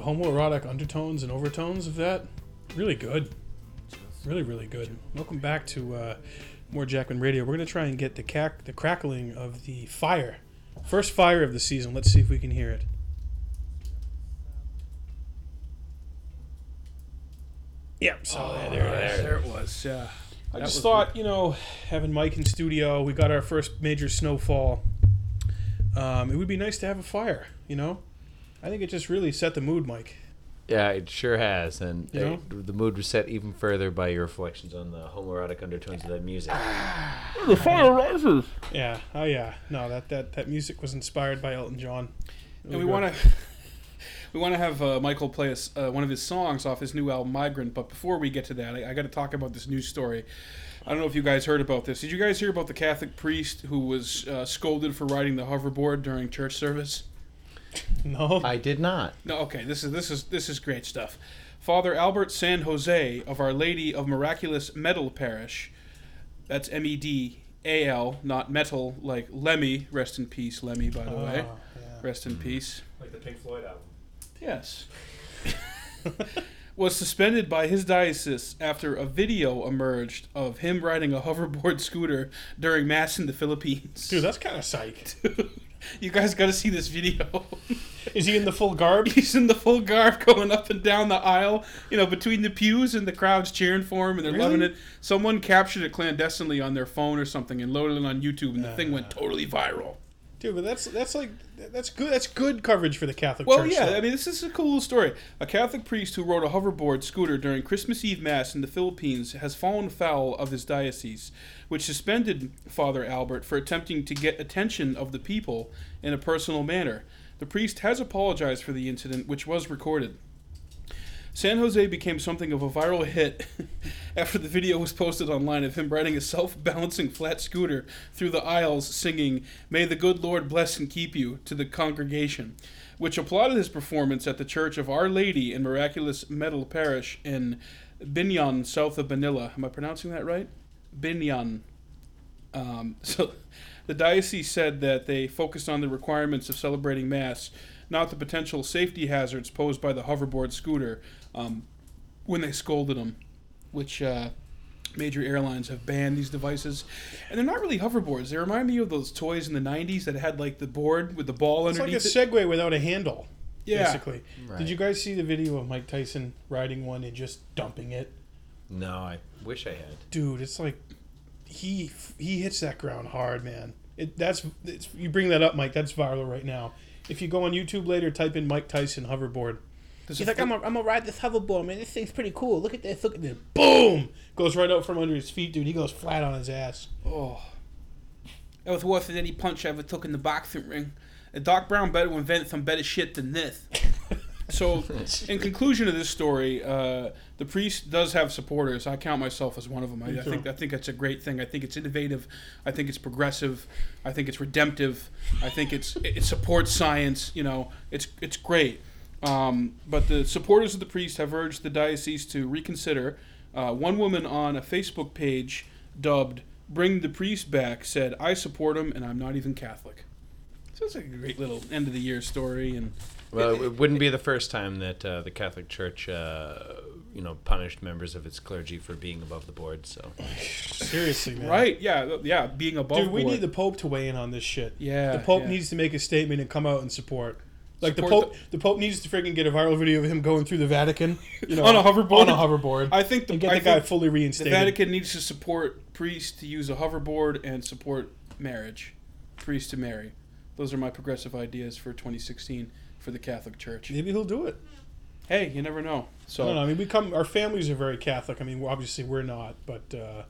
Homoerotic undertones and overtones of that, really good. Really, really good. Welcome back to uh, more Jackman Radio. We're gonna try and get the the crackling of the fire, first fire of the season. Let's see if we can hear it. Yep. So there, there, there. There it was. Yeah. I That just thought, you know, having Mike in studio, we got our first major snowfall. Um, it would be nice to have a fire, you know. I think it just really set the mood, Mike. Yeah, it sure has, and You know? it- the mood was set even further by your reflections on the homoerotic undertones of that music. The fire rises. Yeah. Oh yeah. No, that that that music was inspired by Elton John. and we want to we want to have uh, Michael play us uh, one of his songs off his new album Migrant. But before we get to that, I, I got to talk about this news story. I don't know if you guys heard about this. Did you guys hear about the Catholic priest who was uh, scolded for riding the hoverboard during church service? No. I did not. No, okay. This is this is this is great stuff. Father Albert San Jose of Our Lady of Miraculous Medal Parish. That's M E D A L, not metal like Lemmy. Rest in peace, Lemmy. By the way, Oh, yeah. rest in peace. Like the Pink Floyd album. Yes. was suspended by his diocese after a video emerged of him riding a hoverboard scooter during mass in the Philippines. Dude, that's kind of psych. you guys got to see this video. Is he in the full garb? He's in the full garb going up and down the aisle, you know, between the pews and the crowd's cheering for him and they're Really? loving it. Someone captured it clandestinely on their phone or something and loaded it on YouTube and the uh. thing went totally viral. Dude, but that's that's like that's good. That's good coverage for the Catholic Well, Church. Well, yeah, though. I mean, this is a cool little story. A Catholic priest who rode a hoverboard scooter during Christmas Eve Mass in the Philippines has fallen foul of his diocese, which suspended Father Albert for attempting to get attention of the people in a personal manner. The priest has apologized for the incident, which was recorded. San Jose became something of a viral hit after the video was posted online of him riding a self balancing flat scooter through the aisles singing, May the good Lord bless and keep you, to the congregation, which applauded his performance at the Church of Our Lady in Miraculous Medal Parish in Biñan, south of Manila. Am I pronouncing that right? Biñan. Um, so the diocese said that they focused on the requirements of celebrating Mass, not the potential safety hazards posed by the hoverboard scooter um, when they scolded them, which uh, major airlines have banned these devices. And they're not really hoverboards. They remind me of those toys in the 90s that had like the board with the ball underneath it. it's like a underneath it. Segway without a handle. Yeah. Basically. Did you guys see the video of Mike Tyson riding one and just dumping it? No, I wish I had. Dude, it's like he he hits that ground hard, man. It that's it's, you bring that up, Mike. That's viral right now. If you go on YouTube later, type in Mike Tyson hoverboard. There's He's like, I'm gonna I'm gonna ride this hoverboard, man. This thing's pretty cool. Look at this. Look at this. Boom! Goes right out from under his feet, dude. He goes flat on his ass. Oh. That was worse than any punch I ever took in the boxing ring. And Doc Brown better invent some better shit than this. so, in conclusion of this story, uh, the priest does have supporters. I count myself as one of them. I, I think I think that's a great thing. I think it's innovative. I think it's progressive. I think it's redemptive. I think it's it supports science. You know, it's it's great. Um, but the supporters of the priest have urged the diocese to reconsider. Uh, one woman on a Facebook page dubbed "Bring the Priest Back" said, "I support him, and I'm not even Catholic." So it's like a great little end of the year story, and Well, it wouldn't be the first time that uh, the Catholic Church, uh, you know, punished members of its clergy for being above the board. So Seriously, man. right, yeah, yeah, being above. Dude, we board. need the Pope to weigh in on this shit. Yeah, the Pope yeah. needs to make a statement and come out and support. Like the Pope, the, Pope needs to freaking get a viral video of him going through the Vatican, you know, On a hoverboard? On a hoverboard. I think the, and get I the guy fully the reinstated. Vatican needs to support priests to use a hoverboard and support marriage, priest to marry. Those are my progressive ideas for 2016 for the Catholic Church. Maybe he'll do it. Hey, you never know. I So don't know. I mean, we come. Our families are very Catholic. I mean, obviously we're not, but uh,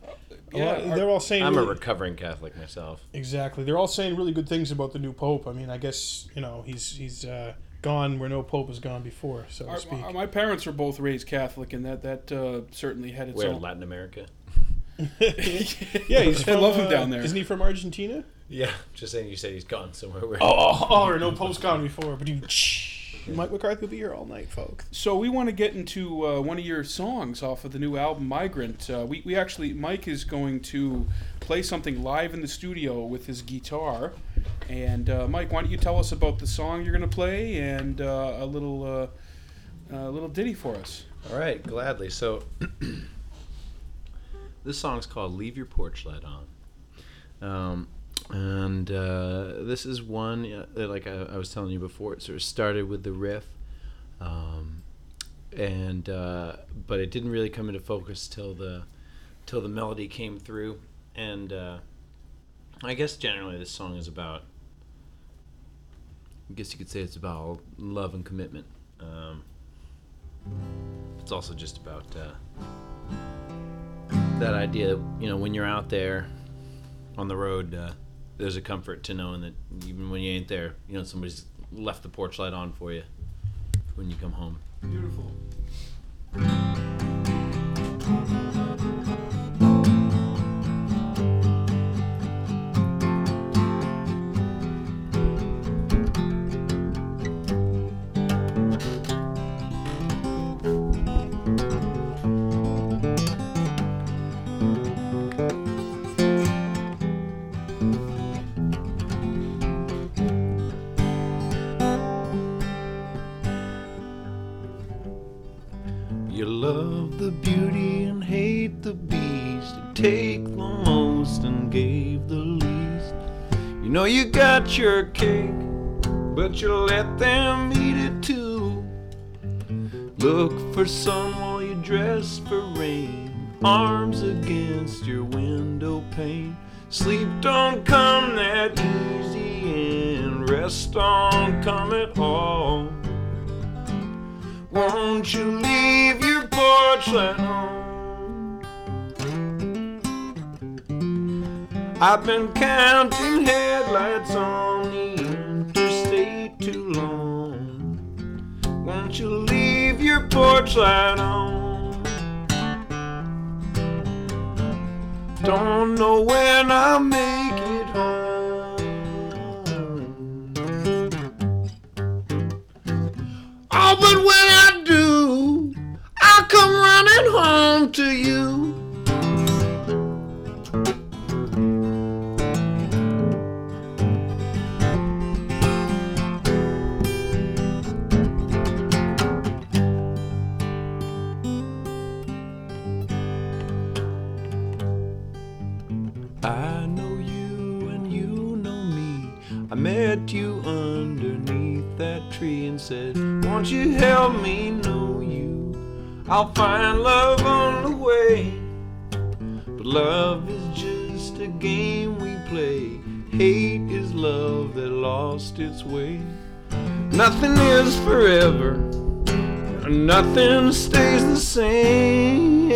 yeah, lot- our- they're all saying I'm a recovering Catholic myself. exactly. They're all saying really good things about the new Pope. I mean, I guess you know he's he's uh, gone where no Pope has gone before, so to speak. our- my parents were both raised Catholic, and that that uh, certainly had its Where own. Latin America? yeah, he's I from, love him uh, down there. Isn't he from Argentina? Yeah, just saying. You said he's gone somewhere. Where Oh, oh, or no Pope's gone before, but you. Mike McCarthy will be here all night, folks. So we want to get into uh, one of your songs off of the new album Migrant. Uh, we, we actually Mike is going to play something live in the studio with his guitar. And uh, Mike, why don't you tell us about the song you're going to play and uh, a little uh, a little ditty for us? All right, gladly. So this song's called "Leave Your Porch Light On," um, and uh, this is one uh, like I, I was telling you before. It sort of started with the riff, um, and uh, but it didn't really come into focus till the till the melody came through, and uh, I guess generally this song is about. I guess you could say it's about love and commitment. Um, it's also just about uh, that idea you know when you're out there on the road uh, there's a comfort to knowing that even when you ain't there you know somebody's left the porch light on for you when you come home Beautiful. Your cake but you let them eat it too Look for sun while you dress for rain. Arms against your window pane. Sleep don't come that easy, and rest don't come at all. Won't you leave your porch light on? I've been counting headlights on the interstate too long. Won't you leave your porch light on? Don't know when I'll make it home. Oh, but when I do, I'll come running home to you. Met you underneath that tree and said, Won't you help me know you? I'll find love on the way. But love is just a game we play. Hate is love that lost its way. Nothing is forever, nothing stays the same.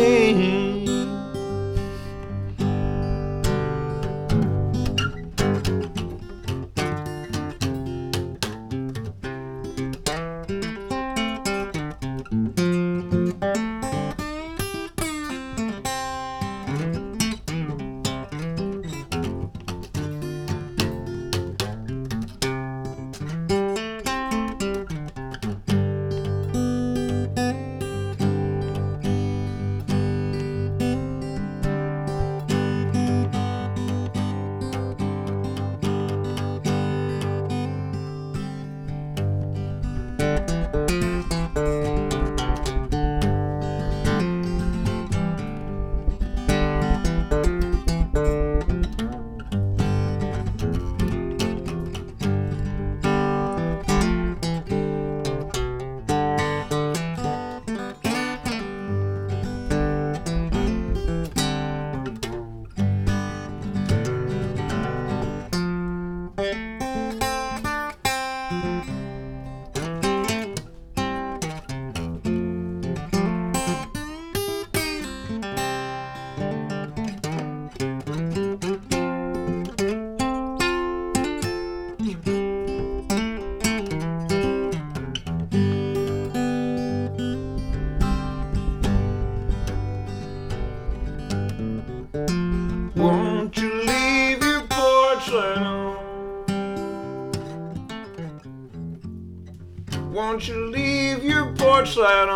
Your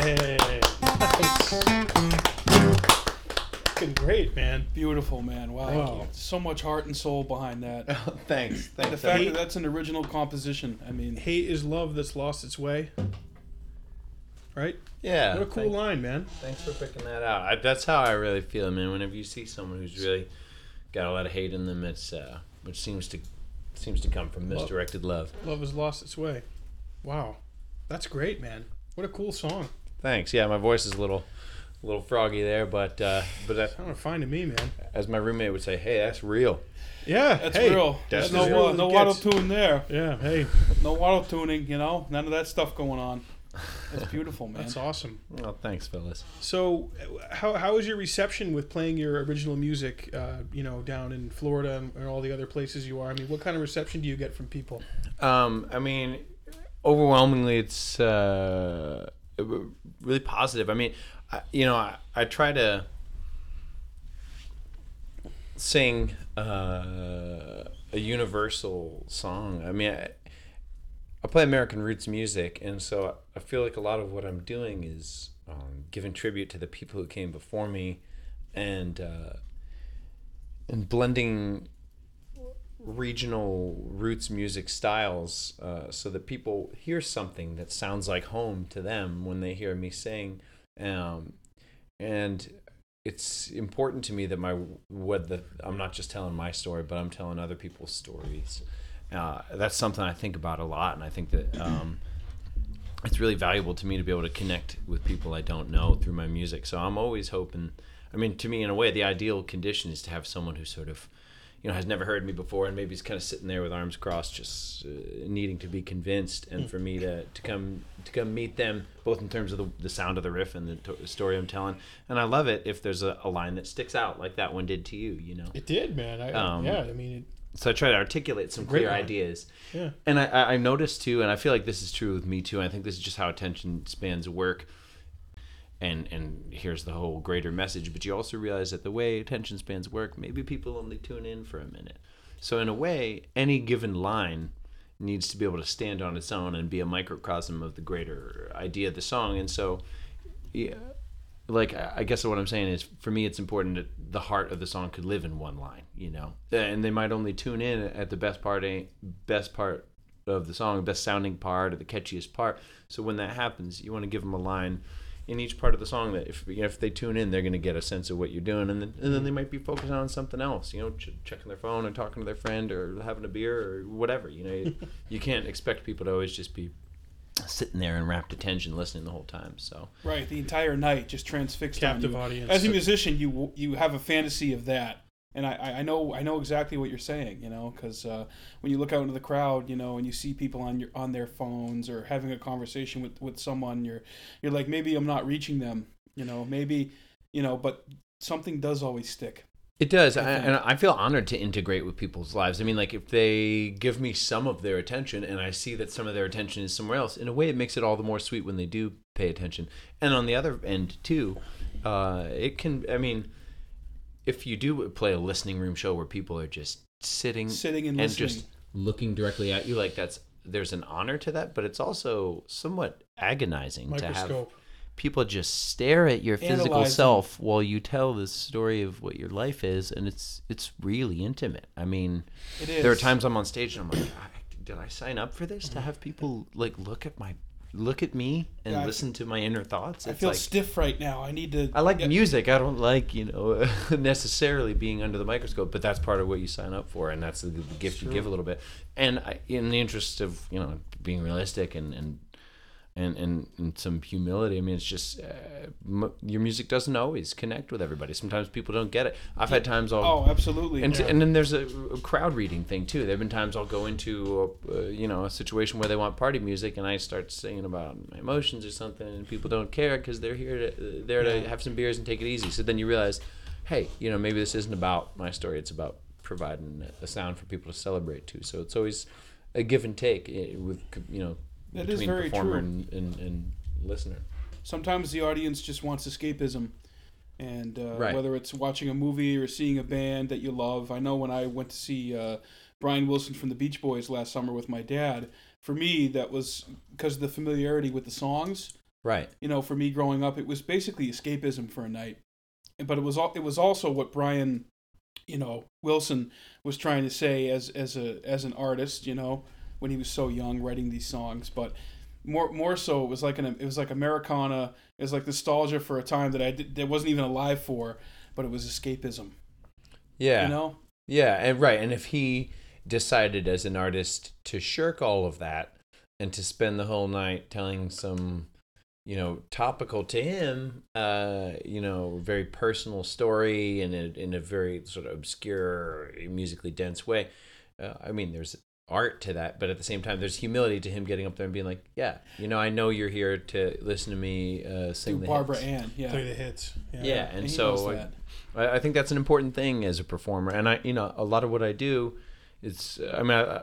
Hey. Fucking great, man. Beautiful, man. Wow. Wow. So much heart and soul behind that. thanks, the thanks. fact that that's an original composition. I mean, Hate is love that's lost its way. Right? yeah, What a cool thank- line, man. Thanks for picking that out. I, that's how I really feel, man. Whenever you see someone who's really got a lot of hate in them, it's uh, which seems to seems to come from misdirected love. Love has lost its way. Wow. That's great, man. What a cool song. Thanks. Yeah, my voice is a little a little froggy there, but uh, but that, Sounded fine to me, man. as my roommate would say, hey, that's real. Yeah. that's hey, real. that's There's no, as real uh, no it auto gets. tune there. Yeah, hey, No auto tuning, you know? None of that stuff going on. That's beautiful, man. that's awesome. Well, thanks, Phyllis. So, uh, how, how was your reception with playing your original music, uh, you know, down in Florida and, and all the other places you are? I mean, what kind of reception do you get from people? Um, I mean, overwhelmingly, it's uh, really positive. I mean, I, you know, I, I try to sing uh, a universal song. I mean, I, I play American roots music, and so I feel like a lot of what I'm doing is um, giving tribute to the people who came before me, and uh, and blending regional roots music styles uh, so that people hear something that sounds like home to them when they hear me sing. Um, and it's important to me that my what the I'm not just telling my story but I'm telling other people's stories. Uh, that's something I think about a lot and I think that um, it's really valuable to me to be able to connect with people I don't know through my music. So I'm always hoping I mean to me in a way the ideal condition is to have someone who sort of you know has never heard me before and maybe he's kind of sitting there with arms crossed just uh, needing to be convinced and for me to, to come to come meet them both in terms of the, the sound of the riff and the to- story i'm telling and i love it if there's a, a line that sticks out like that one did to you you know It did, man. I, Um, yeah, I mean, so I try to articulate some clear ideas. Yeah. And I, I, I noticed too, and I feel like this is true with me too. I think this is just how attention spans work. And and here's the whole greater message. But you also realize that the way attention spans work, maybe people only tune in for a minute. So in a way, any given line needs to be able to stand on its own and be a microcosm of the greater idea of the song. And so, yeah, like I guess what I'm saying is for me it's important that the heart of the song could live in one line, you know. And they might only tune in at the best part eh, best part of the song, best sounding part or the catchiest part. So when that happens, you want to give them a line in each part of the song that if you know, if they tune in, they're going to get a sense of what you're doing, and then and then they might be focusing on something else, you know, ch- checking their phone or talking to their friend or having a beer or whatever. You know, you, you can't expect people to always just be sitting there in rapt attention listening the whole time. So Right, the entire night just transfixed Captive on you. audience. As a musician, you you have a fantasy of that, and I, I- know I know exactly what you're saying. You know, because uh, when you look out into the crowd, you know, and you see people on your on their phones or having a conversation with with someone, you're you're like maybe I'm not reaching them. You know, maybe you know, but something does always stick. It does, I, and I feel honored to integrate with people's lives. I mean, like if they give me some of their attention, and I see that some of their attention is somewhere else, in a way, it makes it all the more sweet when they do pay attention. And on the other end too, uh, it can. I mean, if you do play a listening room show where people are just sitting, Sitting and and listening. just looking directly at you, like that's there's an honor to that, but it's also somewhat agonizing to have people just stare at your physical Analyzing. self while you tell the story of what your life is and it's it's really intimate i mean It is. there are times i'm on stage and i'm like did i sign up for this to have people like look at my look at me and Yeah, I- listen to my inner thoughts. I feel like stiff right now. I need to. I like get- music. I don't like you know necessarily being under the microscope, but that's part of what you sign up for, and that's the, the gift you give a little bit. And I, in the interest of you know being realistic and and and and, and some humility, I mean, it's just uh, m- your music doesn't always connect with everybody. Sometimes people don't get it. I've had times I'll Oh, absolutely. and, and then there's a, a crowd reading thing too. There've been times I'll go into a, uh, you know a situation where they want party music, and I start singing about my emotions or something, and people don't care because they're here to there to have some beers and take it easy. So then you realize, hey, you know maybe this isn't about my story. It's about providing a sound for people to celebrate too. So it's always a give and take eh, with you know That is between very performer true. and, and, and listener. sometimes the audience just wants escapism and uh, Right. whether it's watching a movie or seeing a band that you love i know when i went to see uh, brian wilson from the beach boys last summer with my dad for me that was because of the familiarity with the songs Right. you know for me growing up it was basically escapism for a night but it was al- it was also what brian you know wilson was trying to say as as a as an artist you know when he was so young writing these songs but more more so it was like an it was like americana it was like nostalgia for a time that i did, that wasn't even alive for but it was escapism Yeah. you know Yeah, and right, and if he decided as an artist to shirk all of that and to spend the whole night telling some, you know, topical to him, uh, you know, very personal story in a in a very sort of obscure, musically dense way, uh, I mean, there's art to that, but at the same time, there's humility to him getting up there and being like, yeah, you know, I know you're here to listen to me uh, sing through the barbara hits. ann yeah Play the hits. Yeah, and, he so I- I, I think that's an important thing as a performer, and I, you know, a lot of what I do is, I mean, I,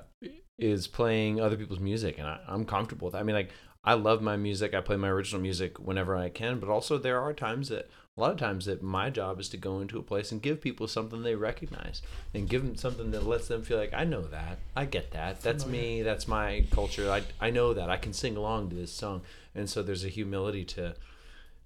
is playing other people's music, and I, I'm comfortable with. That. I mean, like I love my music. I play my original music whenever I can, but also there are times that a lot of times that my job is to go into a place and give people something they recognize and give them something that lets them feel like I know that, I get that, that's me, that's my culture. I I know that I can sing along to this song, and so there's a humility to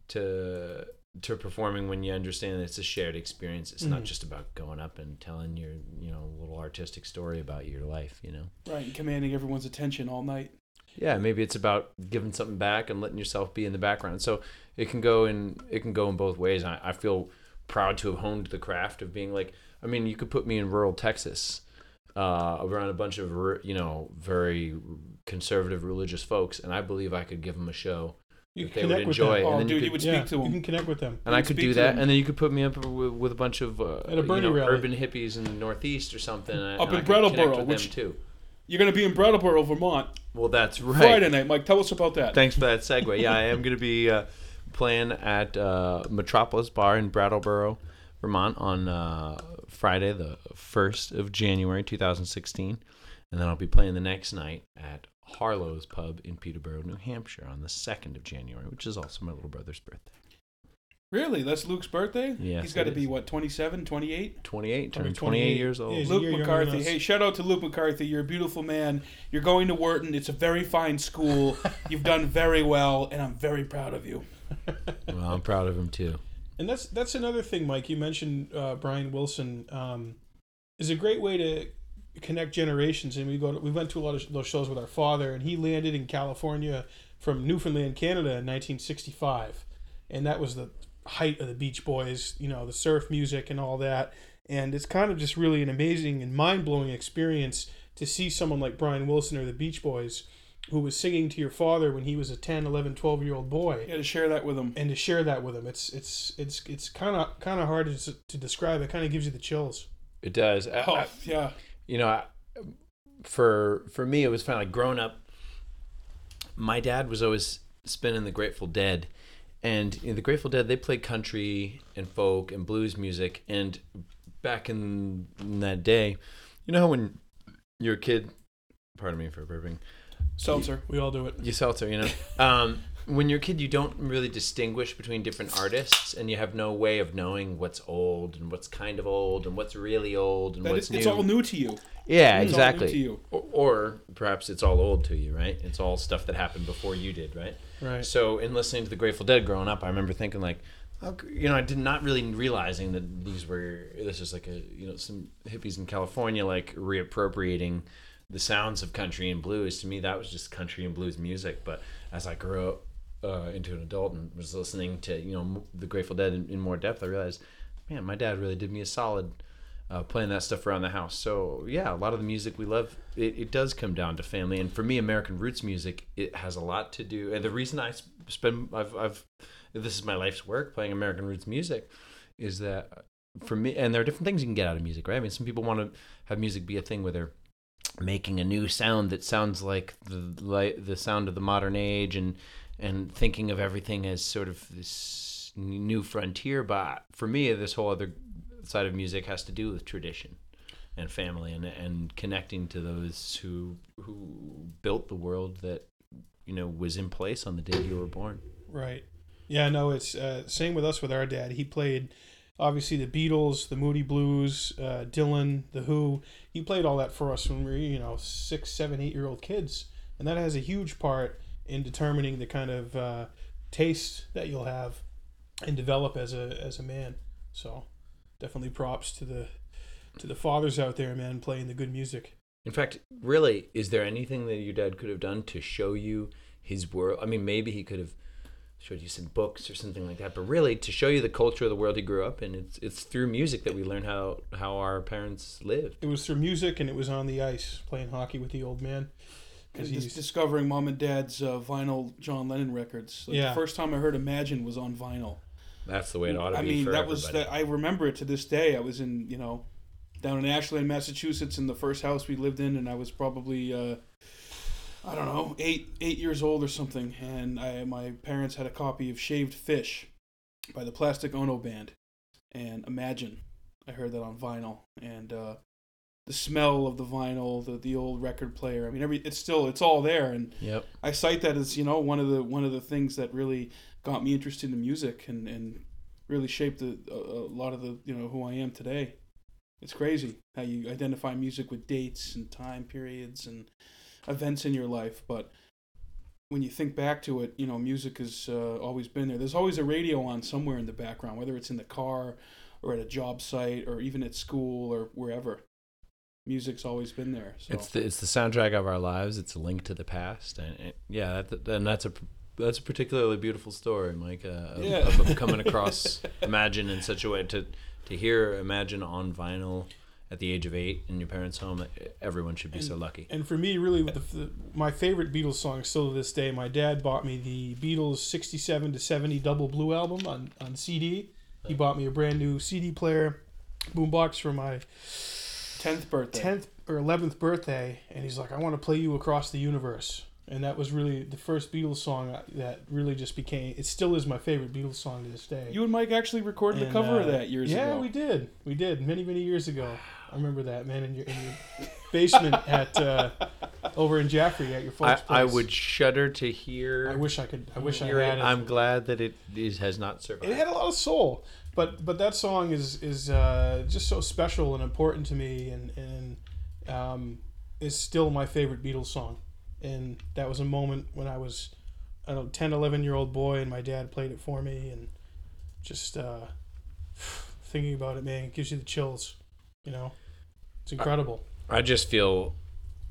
to to performing when you understand that it's a shared experience. It's not mm. just about going up and telling your you know little artistic story about your life. You know. right and commanding everyone's attention all night Yeah, maybe it's about giving something back and letting yourself be in the background. So it can go in it can go in both ways. I, I feel proud to have honed the craft of being like. I mean, you could put me in rural Texas, uh, around a bunch of you know very conservative religious folks, and I believe I could give them a show You that they would connect with enjoy. them. oh and then dude you you could, would speak yeah, to you him can connect with them. and I You'd could do that, them. and then you could put me up with, with a bunch of uh, At a you know, urban hippies in the Northeast or something. and Up I in could Brattleboro, with which- them too. you're going to be in brattleboro vermont Well, that's right. friday night mike tell us about that Thanks for that segue. Yeah, I am going to be uh, playing at uh, Metropolis Bar in Brattleboro, Vermont on uh, Friday, the 1st of January 2016. And then I'll be playing the next night at Harlow's Pub in Peterborough, New Hampshire on the 2nd of January, which is also my little brother's birthday. Really that's luke's birthday Yes, he's got to be what 27 28 28, turned 28 28 years old. Yeah, Luke year McCarthy. Hey, shout out to Luke McCarthy. You're a beautiful man. You're going to Wharton. It's a very fine school. You've done very well, and I'm very proud of you. Well, I'm proud of him too. And that's that's another thing, Mike. You mentioned uh, Brian Wilson um, is a great way to connect generations. And we go to, we went to a lot of those shows with our father, and he landed in California from Newfoundland, Canada, in 1965, and that was the height of the Beach Boys. You know, the surf music and all that. And it's kind of just really an amazing and mind blowing experience to see someone like Brian Wilson or the Beach Boys, who was singing to your father when he was a 10, 11, 12 year old boy You got to share that with him. and to share that with him it's it's it's it's kind of kind of hard to, to describe it kind of gives you the chills It does. I- Oh, I- yeah. you know, I, for for me, it was kind of like growing up. My dad was always spinning the Grateful Dead, and you know, the Grateful Dead they played country and folk and blues music. And back in, in that day, you know how when you're a kid, pardon me for burping, Seltzer. we all do it you seltzer, you know. Um, when you're a kid, you don't really distinguish between different artists, and you have no way of knowing what's old and what's kind of old and what's really old and That what's is, new. it's all new to you. Yeah, It's all new exactly. to you. Or, or perhaps it's all old to you, right? It's all stuff that happened before you did, right? right So, in listening to the Grateful Dead growing up, I remember thinking like, oh, you know, I did not really realizing that these were this is like a you know some hippies in California like reappropriating the sounds of country and blues. To me, that was just country and blues music. But as I grew up uh, into an adult and was listening to you know m- the Grateful Dead in, in more depth, I realized, man, my dad really did me a solid uh, playing that stuff around the house. So yeah, a lot of the music we love, it, it does come down to family. And for me, American roots music, it has a lot to do. And the reason I spend, I've, I've, this is my life's work playing American roots music, is that for me, and there are different things you can get out of music, right? I mean, some people want to have music be a thing where they're making a new sound that sounds like the like the sound of the modern age and and thinking of everything as sort of this new frontier but for me this whole other side of music has to do with tradition and family and and connecting to those who who built the world that you know was in place on the day you were born Right. Yeah, no, it's uh, same with us with our dad. He played obviously the Beatles, the Moody Blues, uh, Dylan, the Who. He played all that for us when we were, you know, six, seven, eight year old kids, and that has a huge part in determining the kind of uh, taste that you'll have and develop as a as a man. So definitely props to the to the fathers out there, man, playing the good music. In fact, really, is there anything that your dad could have done to show you his world? I mean, maybe he could have showed you some books or something like that, but really to show you the culture of the world he grew up in, it's it's through music that we learn how how our parents lived. It was through music, and it was on the ice playing hockey with the old man. Because Dis- he's discovering mom and dad's uh, vinyl John Lennon records. Like, Yeah. The first time I heard Imagine was on vinyl. That's the way it ought to I be mean, for that was that. I remember it to this day. I was in, you know, down in Ashland, Massachusetts, in the first house we lived in, and I was probably, uh, I don't know, eight eight years old or something. And I, my parents had a copy of Shaved Fish by the Plastic Ono Band, and Imagine. I heard that on vinyl, and uh, the smell of the vinyl, the the old record player. I mean, every it's still it's all there, and Yep. I cite that as you know one of the one of the things that really got me interested in music and and really shaped a, a lot of the you know who I am today. It's crazy how you identify music with dates and time periods and events in your life, but when you think back to it, you know, music has uh, always been there. There's always a radio on somewhere in the background, whether it's in the car or at a job site or even at school or wherever. Music's always been there. So. It's the it's the soundtrack of our lives. It's a link to the past, and yeah, that, and that's a that's a particularly beautiful story, Mike. Uh, of, Yeah. of, of coming across Imagine in such a way to to hear Imagine on vinyl at the age of eight in your parents' home. Everyone should be so lucky. And for me, really, the, the, my favorite Beatles song still to this day. My dad bought me the Beatles '67 to '70 Double Blue album on, on CD. He bought me a brand new CD player, boombox for my tenth birthday. tenth or eleventh birthday, and he's like, "I want to play you across the universe." And that was really the first Beatles song that really just became. It still is my favorite Beatles song to this day. You and Mike actually recorded a And, cover of uh, that years yeah, ago. Yeah, we did. We did many, many years ago. I remember that man in your, in your basement at uh, over in Jaffrey at your I, folks' place. I would shudder to hear. I wish I could. I wish I hear had it. it. I'm glad that it is, has not survived. it had a lot of soul, but but that song is is uh, just so special and important to me, and and um, is still my favorite Beatles song. And that was a moment when I was, I don't know, 10, 11 year old boy, and my dad played it for me, and just uh, thinking about it, man, it gives you the chills. You know, it's incredible. I just feel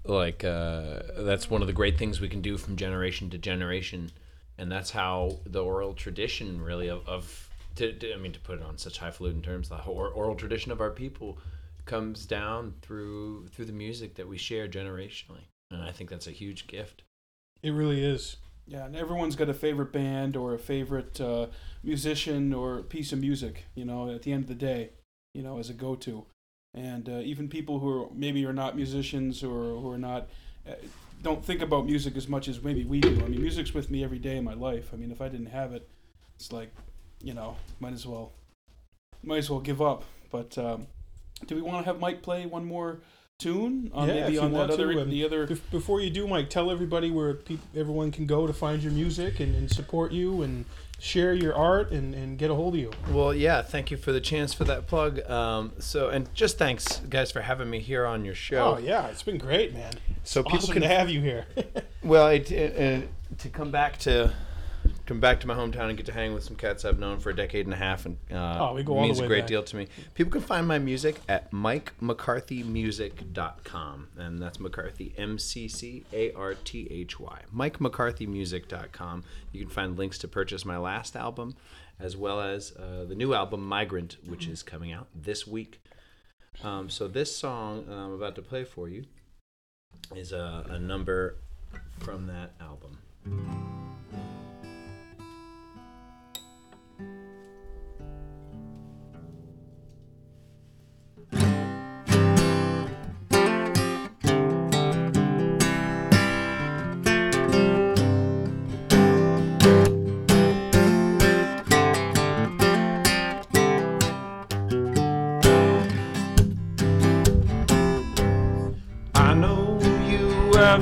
like uh, that's one of the great things we can do from generation to generation, and that's how the oral tradition really of, of to, to- I mean to put it on such highfalutin terms, the or, oral tradition of our people comes down through through the music that we share generationally, and I think that's a huge gift. It really is. Yeah, and everyone's got a favorite band or a favorite uh, musician or piece of music. You know, at the end of the day, you know, as a go-to, and uh, even people who are maybe are not musicians or who are not uh, don't think about music as much as maybe we do. I mean, music's with me every day in my life. I mean, if I didn't have it, it's like, you know, might as well, might as well give up. But um, do we want to have Mike play one more tune on Yeah, maybe on that want to, other the other? Bef- Before you do, Mike, tell everybody where peop everyone can go to find your music and, and support you and share your art and, and get a hold of you. Well, yeah, thank you for the chance for that plug. Um, so, and just thanks, guys, for having me here on your show. Oh, yeah, it's been great, man. So people awesome can to have you here. Well, it, it, uh, to come back to come back to my hometown and get to hang with some cats I've known for a decade and a half, and uh, Oh, we go all the means way a great back. deal to me. People can find my music at MikeMcCarthyMusic.com, and that's McCarthy M C C A R T H Y. MikeMcCarthyMusic.com. You can find links to purchase my last album, as well as uh, the new album Migrant, which is coming out this week. Um, so this song I'm about to play for you is a, a number from that album.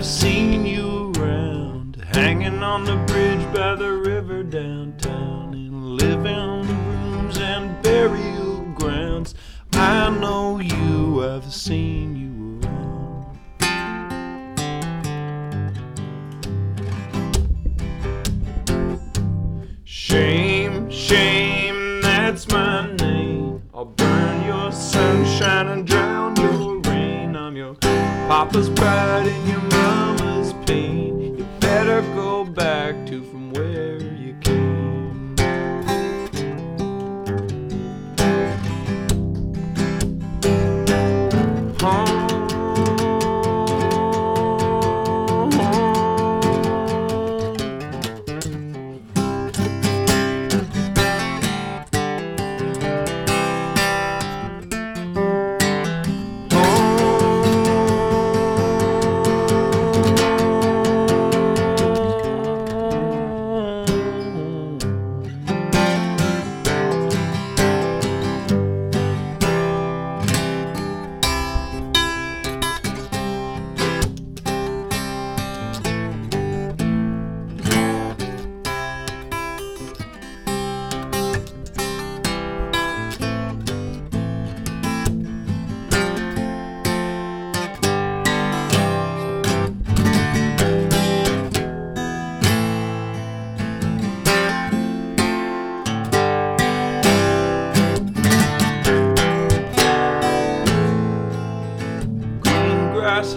I've seen you around, hanging on the bridge by the river downtown, in living rooms and burial grounds. I know you, I've seen you around. Shame, shame, that's my name. I'll burn your sunshine and drown your rain. I'm your papa's pride and your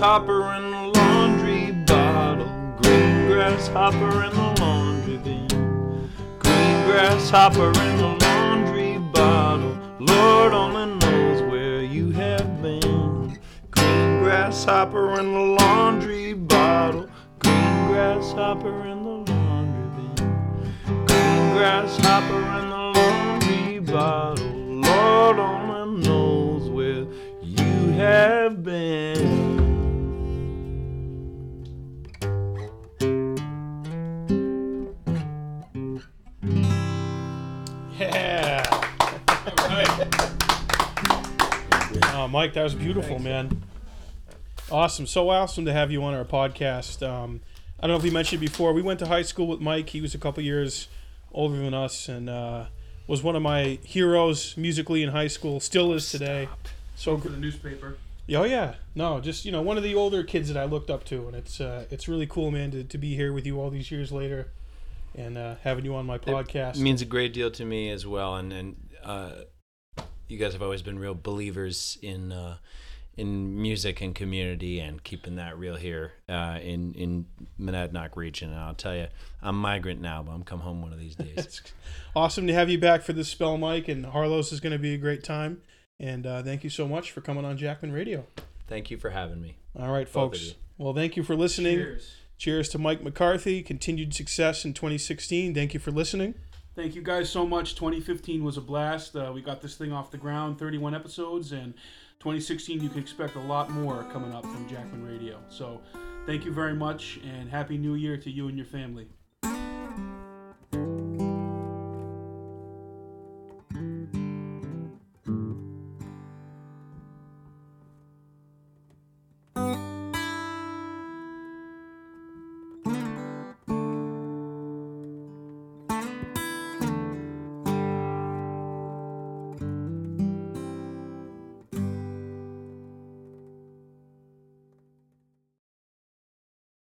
grasshopper in the laundry bottle. Green grasshopper in the laundry bin. Green grasshopper in Mike, that was beautiful, man. Awesome. So awesome to have you on our podcast. Um, I don't know if we mentioned before, we went to high school with Mike. He was a couple years older than us and uh, was one of my heroes musically in high school, still is today. So For the newspaper. Oh yeah, no, just you know, one of the older kids that I looked up to, and it's uh, it's really cool, man, to, to be here with you all these years later, and uh, having you on my podcast. It means a great deal to me as well, and and uh, you guys have always been real believers in uh, in music and community and keeping that real here uh, in in Monadnock region. And I'll tell you, I'm migrant now, but I'm come home one of these days. awesome to have you back for this spell, Mike, and Harlow's is going to be a great time. And uh, thank you so much for coming on Jackman Radio. Thank you for having me. All right, Both folks. Well, thank you for listening. Cheers. Cheers to Mike McCarthy. Continued success in 2016. Thank you for listening. Thank you guys so much. 2015 was a blast. Uh, we got this thing off the ground, 31 episodes, and 2016 you can expect a lot more coming up from Jackman Radio. So, thank you very much, and happy New Year to you and your family.